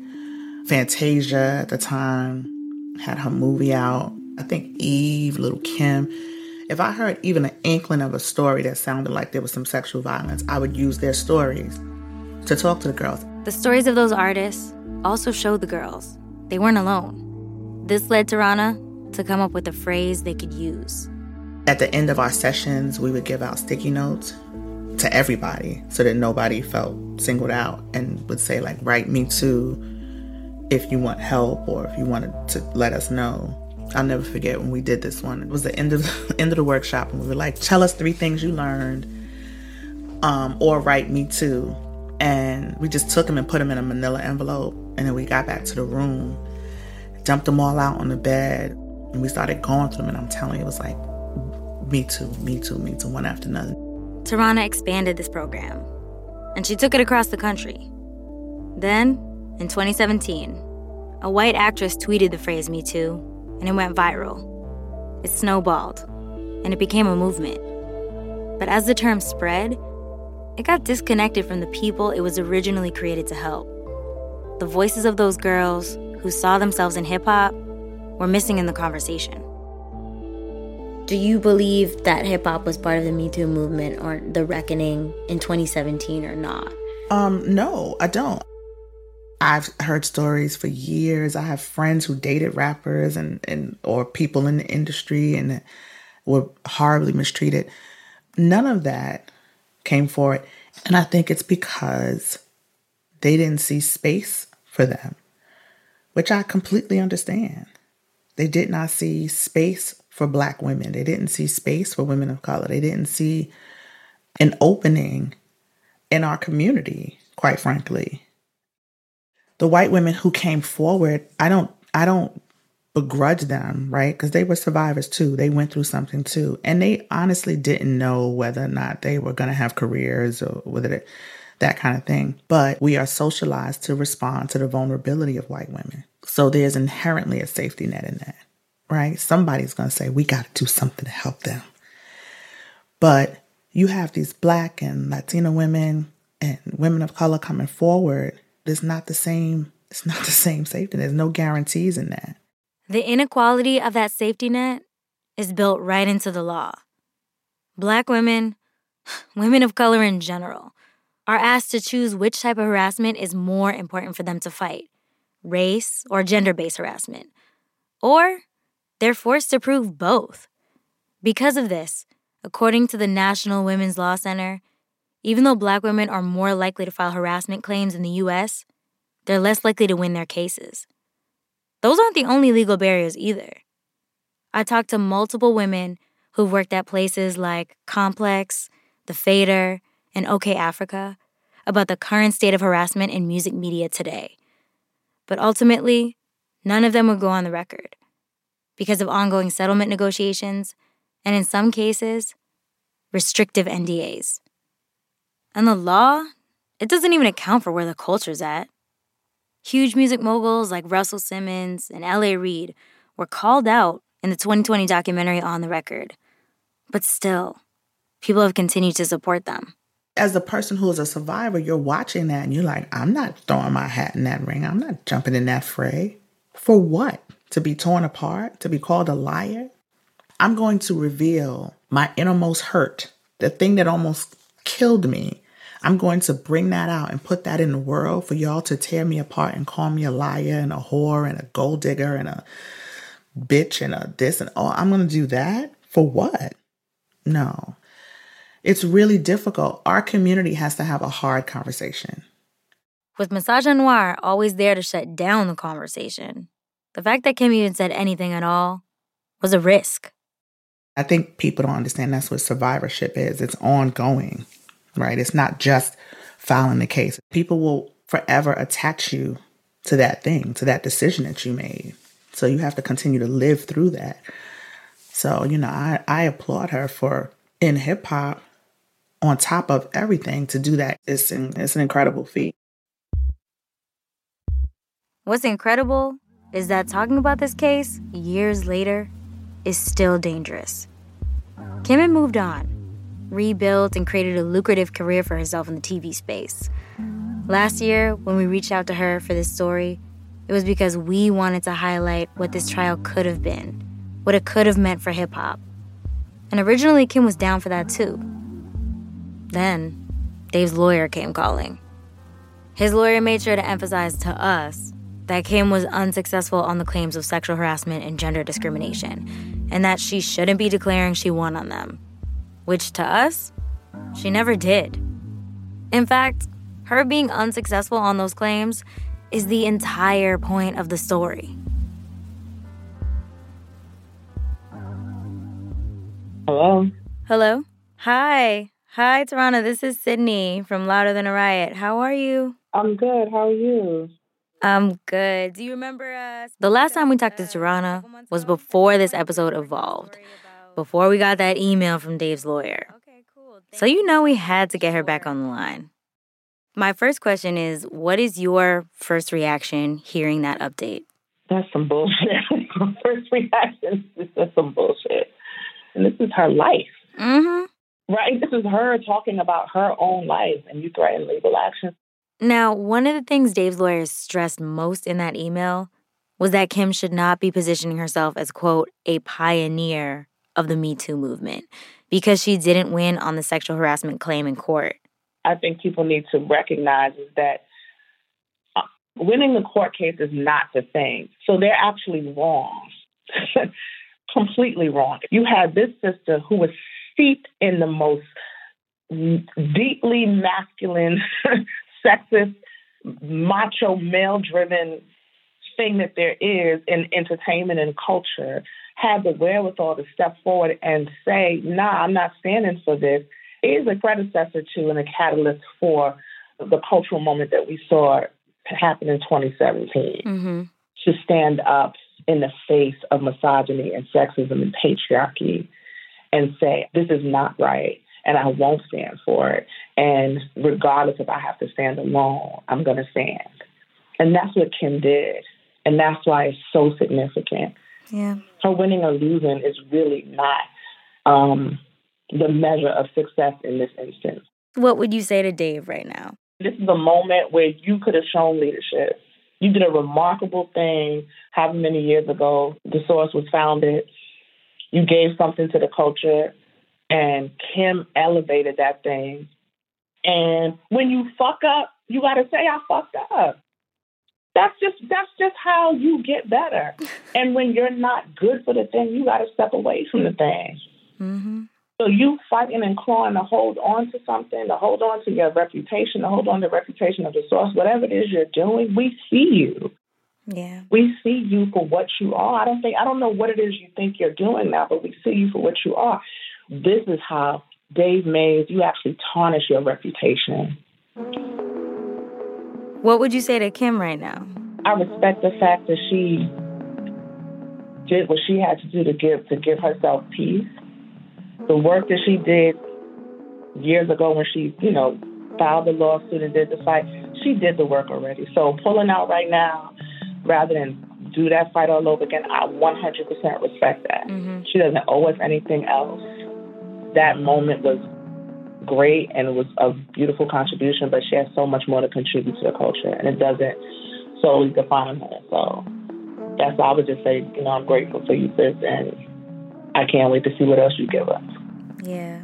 Fantasia at the time had her movie out. I think Eve, Lil' Kim. If I heard even an inkling of a story that sounded like there was some sexual violence, I would use their stories to talk to the girls. The stories of those artists also showed the girls they weren't alone. This led Tarana to come up with a phrase they could use. At the end of our sessions, we would give out sticky notes to everybody so that nobody felt singled out and would say, like, write me too if you want help or if you wanted to let us know. I'll never forget when we did this one. It was the end of the end of the workshop and we were like, tell us three things you learned. Um, or write me too. And we just took them and put them in a manila envelope. And then we got back to the room, dumped them all out on the bed, and we started going through them. And I'm telling you, it was like, me too, me too, me too, one after another. Tarana expanded this program, and she took it across the country. Then, in 2017, a white actress tweeted the phrase Me Too, and it went viral. It snowballed, and it became a movement. But as the term spread, it got disconnected from the people it was originally created to help. The voices of those girls who saw themselves in hip hop were missing in the conversation. Do you believe that hip hop was part of the Me Too movement or the reckoning in 2017 or not? Um, no, I don't. I've heard stories for years. I have friends who dated rappers and, and or people in the industry and were horribly mistreated. None of that came forward. And I think it's because they didn't see space for them, which I completely understand. They did not see space for Black women, they didn't see space for women of color, they didn't see an opening in our community, quite frankly. The white women who came forward, I don't I don't begrudge them, right? Because they were survivors too. They went through something too. And they honestly didn't know whether or not they were going to have careers or whether they, that kind of thing. But we are socialized to respond to the vulnerability of white women. So there's inherently a safety net in that, right? Somebody's going to say, we got to do something to help them. But you have these black and Latina women and women of color coming forward. It's not the same. It's not the same safety. There's no guarantees in that. The inequality of that safety net is built right into the law. Black women, women of color in general, are asked to choose which type of harassment is more important for them to fight race or gender based harassment. Or they're forced to prove both. Because of this, according to the National Women's Law Center, even though black women are more likely to file harassment claims in the US, they're less likely to win their cases. Those aren't the only legal barriers either. I talked to multiple women who've worked at places like Complex, The Fader, and OkayAfrica about the current state of harassment in music media today. But ultimately, none of them would go on the record because of ongoing settlement negotiations, and in some cases, restrictive NDAs. And the law, it doesn't even account for where the culture's at. Huge music moguls like Russell Simmons and L.A. Reid were called out in the 2020 documentary On the Record. But still, people have continued to support them. As a person who is a survivor, you're watching that and you're like, I'm not throwing my hat in that ring. I'm not jumping in that fray. For what? To be torn apart? To be called a liar? I'm going to reveal my innermost hurt, the thing that almost killed me. I'm going to bring that out and put that in the world for y'all to tear me apart and call me a liar and a whore and a gold digger and a bitch and a this and oh, I'm going to do that for what? No. It's really difficult. Our community has to have a hard conversation. With Misogynoir always there to shut down the conversation, the fact that Kim even said anything at all was a risk. I think people don't understand that's what survivorship is. It's ongoing, right? It's not just filing the case. People will forever attach you to that thing, to that decision that you made. So you have to continue to live through that. So, you know, I, I applaud her for in hip hop, on top of everything, to do that. It's an, it's an incredible feat. What's incredible is that talking about this case years later is still dangerous. Kim had moved on, rebuilt, and created a lucrative career for herself in the TV space. Last year, when we reached out to her for this story, it was because we wanted to highlight what this trial could have been, what it could have meant for hip hop. And originally, Kim was down for that too. Then, Dave's lawyer came calling. His lawyer made sure to emphasize to us that Kim was unsuccessful on the claims of sexual harassment and gender discrimination, and that she shouldn't be declaring she won on them. Which to us, she never did. In fact, her being unsuccessful on those claims is the entire point of the story. Hello. Hello. Hi. Hi, Tarana. This is Sidney from Louder Than a Riot. How are you? I'm good. How are you? I'm good. Do you remember us? The last time we talked to Tarana was before this episode evolved, before we got that email from Dave's lawyer. So you know we had to get her back on the line. My first question is what is your first reaction hearing that update? That's some bullshit. First reaction is that's some bullshit. And this is her life. Mm-hmm. Right? This is her talking about her own life, and you threaten legal action. Now, one of the things Dave's lawyers stressed most in that email was that Kim should not be positioning herself as, quote, a pioneer of the Me Too movement because she didn't win on the sexual harassment claim in court. I think people need to recognize that uh, winning the court case is not the thing. So they're actually wrong, completely wrong. You had this sister who was steeped in the most deeply masculine, sexist, macho, male driven thing that there is in entertainment and culture had the wherewithal to step forward and say, nah, I'm not standing for this, is a predecessor to and a catalyst for the cultural moment that we saw happen in 2017. Mm-hmm. To stand up in the face of misogyny and sexism and patriarchy and say, this is not right and I won't stand for it. And regardless if I have to stand alone, I'm going to stand. And that's what Kim did. And that's why it's so significant. Yeah. Her winning or losing is really not um, the measure of success in this instance. What would you say to Dave right now? This is a moment where you could have shown leadership. You did a remarkable thing however many years ago the source was founded. You gave something to the culture, and Kim elevated that thing. And when you fuck up, you got to say, I fucked up. That's just that's just how you get better. and when you're not good for the thing, you got to step away from the thing. Mm-hmm. So you fighting and clawing to hold on to something, to hold on to your reputation, to hold on to the reputation of the source, whatever it is you're doing, we see you. Yeah. We see you for what you are. I don't think I don't know what it is you think you're doing now, but we see you for what you are. This is how Dave Mays, you actually tarnish your reputation. What would you say to Kim right now? I respect the fact that she did what she had to do to give to give herself peace. The work that she did years ago when she, you know, filed the lawsuit and did the fight, she did the work already. So pulling out right now, rather than do that fight all over again, I 100% respect that. Mm-hmm. She doesn't owe us anything else. That moment was great and it was a beautiful contribution, but she has so much more to contribute to the culture, and it doesn't solely define her. So that's why I would just say, you know, I'm grateful for you, sis, and I can't wait to see what else you give us. Yeah.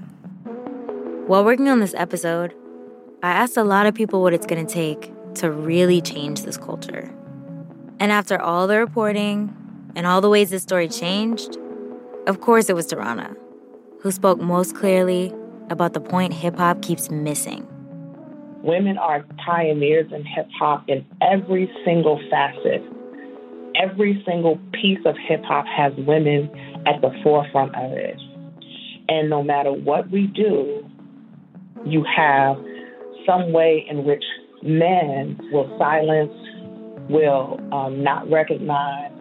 While working on this episode, I asked a lot of people what it's going to take to really change this culture. And after all the reporting and all the ways this story changed, of course it was Tarana, who spoke most clearly about the point hip hop keeps missing. Women are pioneers in hip hop in every single facet. Every single piece of hip hop has women at the forefront of it. And no matter what we do, you have some way in which men will silence, will um, not recognize.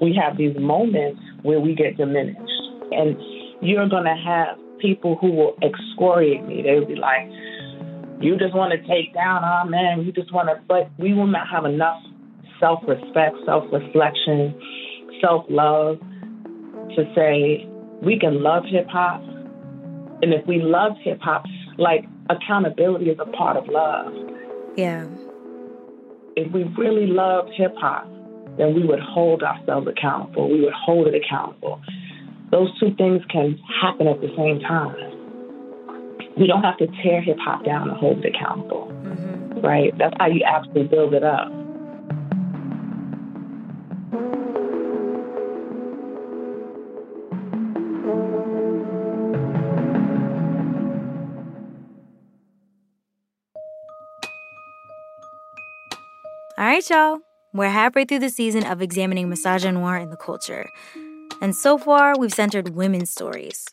We have these moments where we get diminished. And you're going to have people who will excoriate me. They'll be like, you just want to take down our man. You just want to, but we will not have enough self respect, self reflection, self love to say we can love hip hop. And if we love hip hop, like accountability is a part of love. Yeah. If we really love hip hop, then we would hold ourselves accountable. We would hold it accountable. Those two things can happen at the same time. We don't have to tear hip hop down to hold it accountable. Mm-hmm. Right? That's how you actually build it up. All right, y'all. We're halfway through the season of examining misogynoir in the culture. And so far, we've centered women's stories.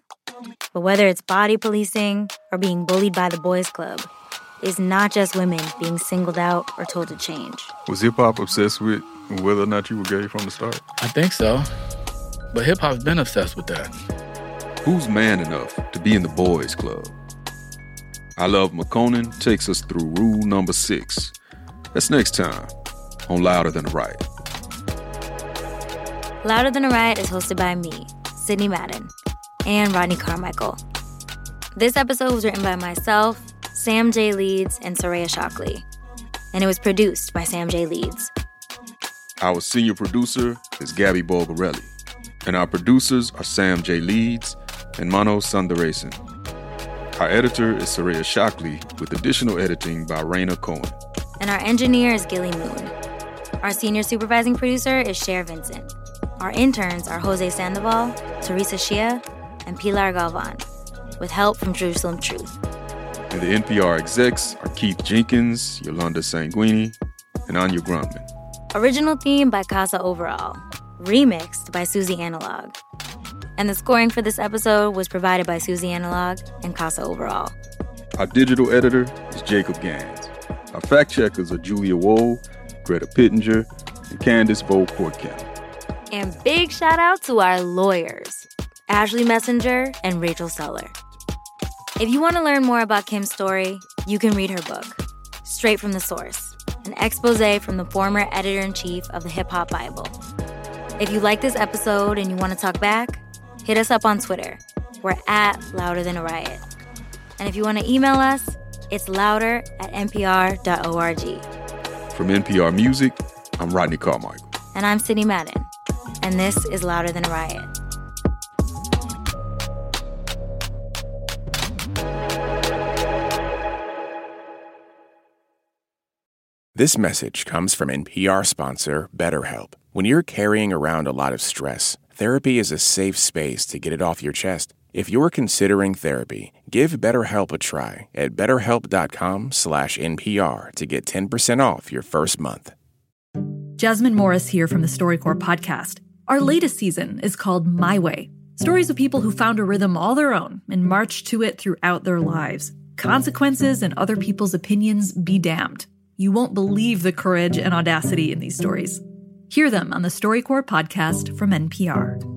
But whether it's body policing or being bullied by the boys' club, it's not just women being singled out or told to change. Was hip hop obsessed with whether or not you were gay from the start? I think so. But hip hop's been obsessed with that. Who's man enough to be in the boys' club? I Love Makonnen takes us through rule number six that's next time on Louder Than the Riot. Louder Than a Riot is hosted by me, Sidney Madden, and Rodney Carmichael. This episode was written by myself, Sam J. Leeds, and Soraya Shockley, and it was produced by Sam J. Leeds. Our senior producer is Gabby Bulgarelli, and our producers are Sam J. Leeds and Mano Sundaresan. Our editor is Soraya Shockley, with additional editing by Raina Cohen and our engineer is Gilly Moon. Our senior supervising producer is Cher Vincent. Our interns are Jose Sandoval, Teresa Shia, and Pilar Galvan, with help from Jerusalem Truth. And the NPR execs are Keith Jenkins, Yolanda Sanguini, and Anya Grundmann. Original theme by Kassa Overall, remixed by Suzi Analogue. And the scoring for this episode was provided by Suzi Analogue and Kassa Overall. Our digital editor is Jacob Gans. Our fact checkers are Julia Woe, Greta Pittenger, and Candice Vo Portcam. And big shout out to our lawyers, Ashley Messenger and Rachel Seller. If you want to learn more about Kim's story, you can read her book, Straight from the Source, an expose from the former editor in chief of the Hip Hop Bible. If you like this episode and you want to talk back, hit us up on Twitter. We're at Louder Than a Riot. And if you want to email us, it's louder at npr.org. From NPR Music, I'm Rodney Carmichael. And I'm Sidney Madden. And this is Louder Than a Riot. This message comes from NPR sponsor BetterHelp. When you're carrying around a lot of stress, therapy is a safe space to get it off your chest. If you're considering therapy, give BetterHelp a try at betterhelp.com/npr to get 10% off your first month. Jasmine Morris here from the StoryCorps podcast. Our latest season is called My Way. Stories of people who found a rhythm all their own and marched to it throughout their lives. Consequences and other people's opinions be damned. You won't believe the courage and audacity in these stories. Hear them on the StoryCorps podcast from NPR.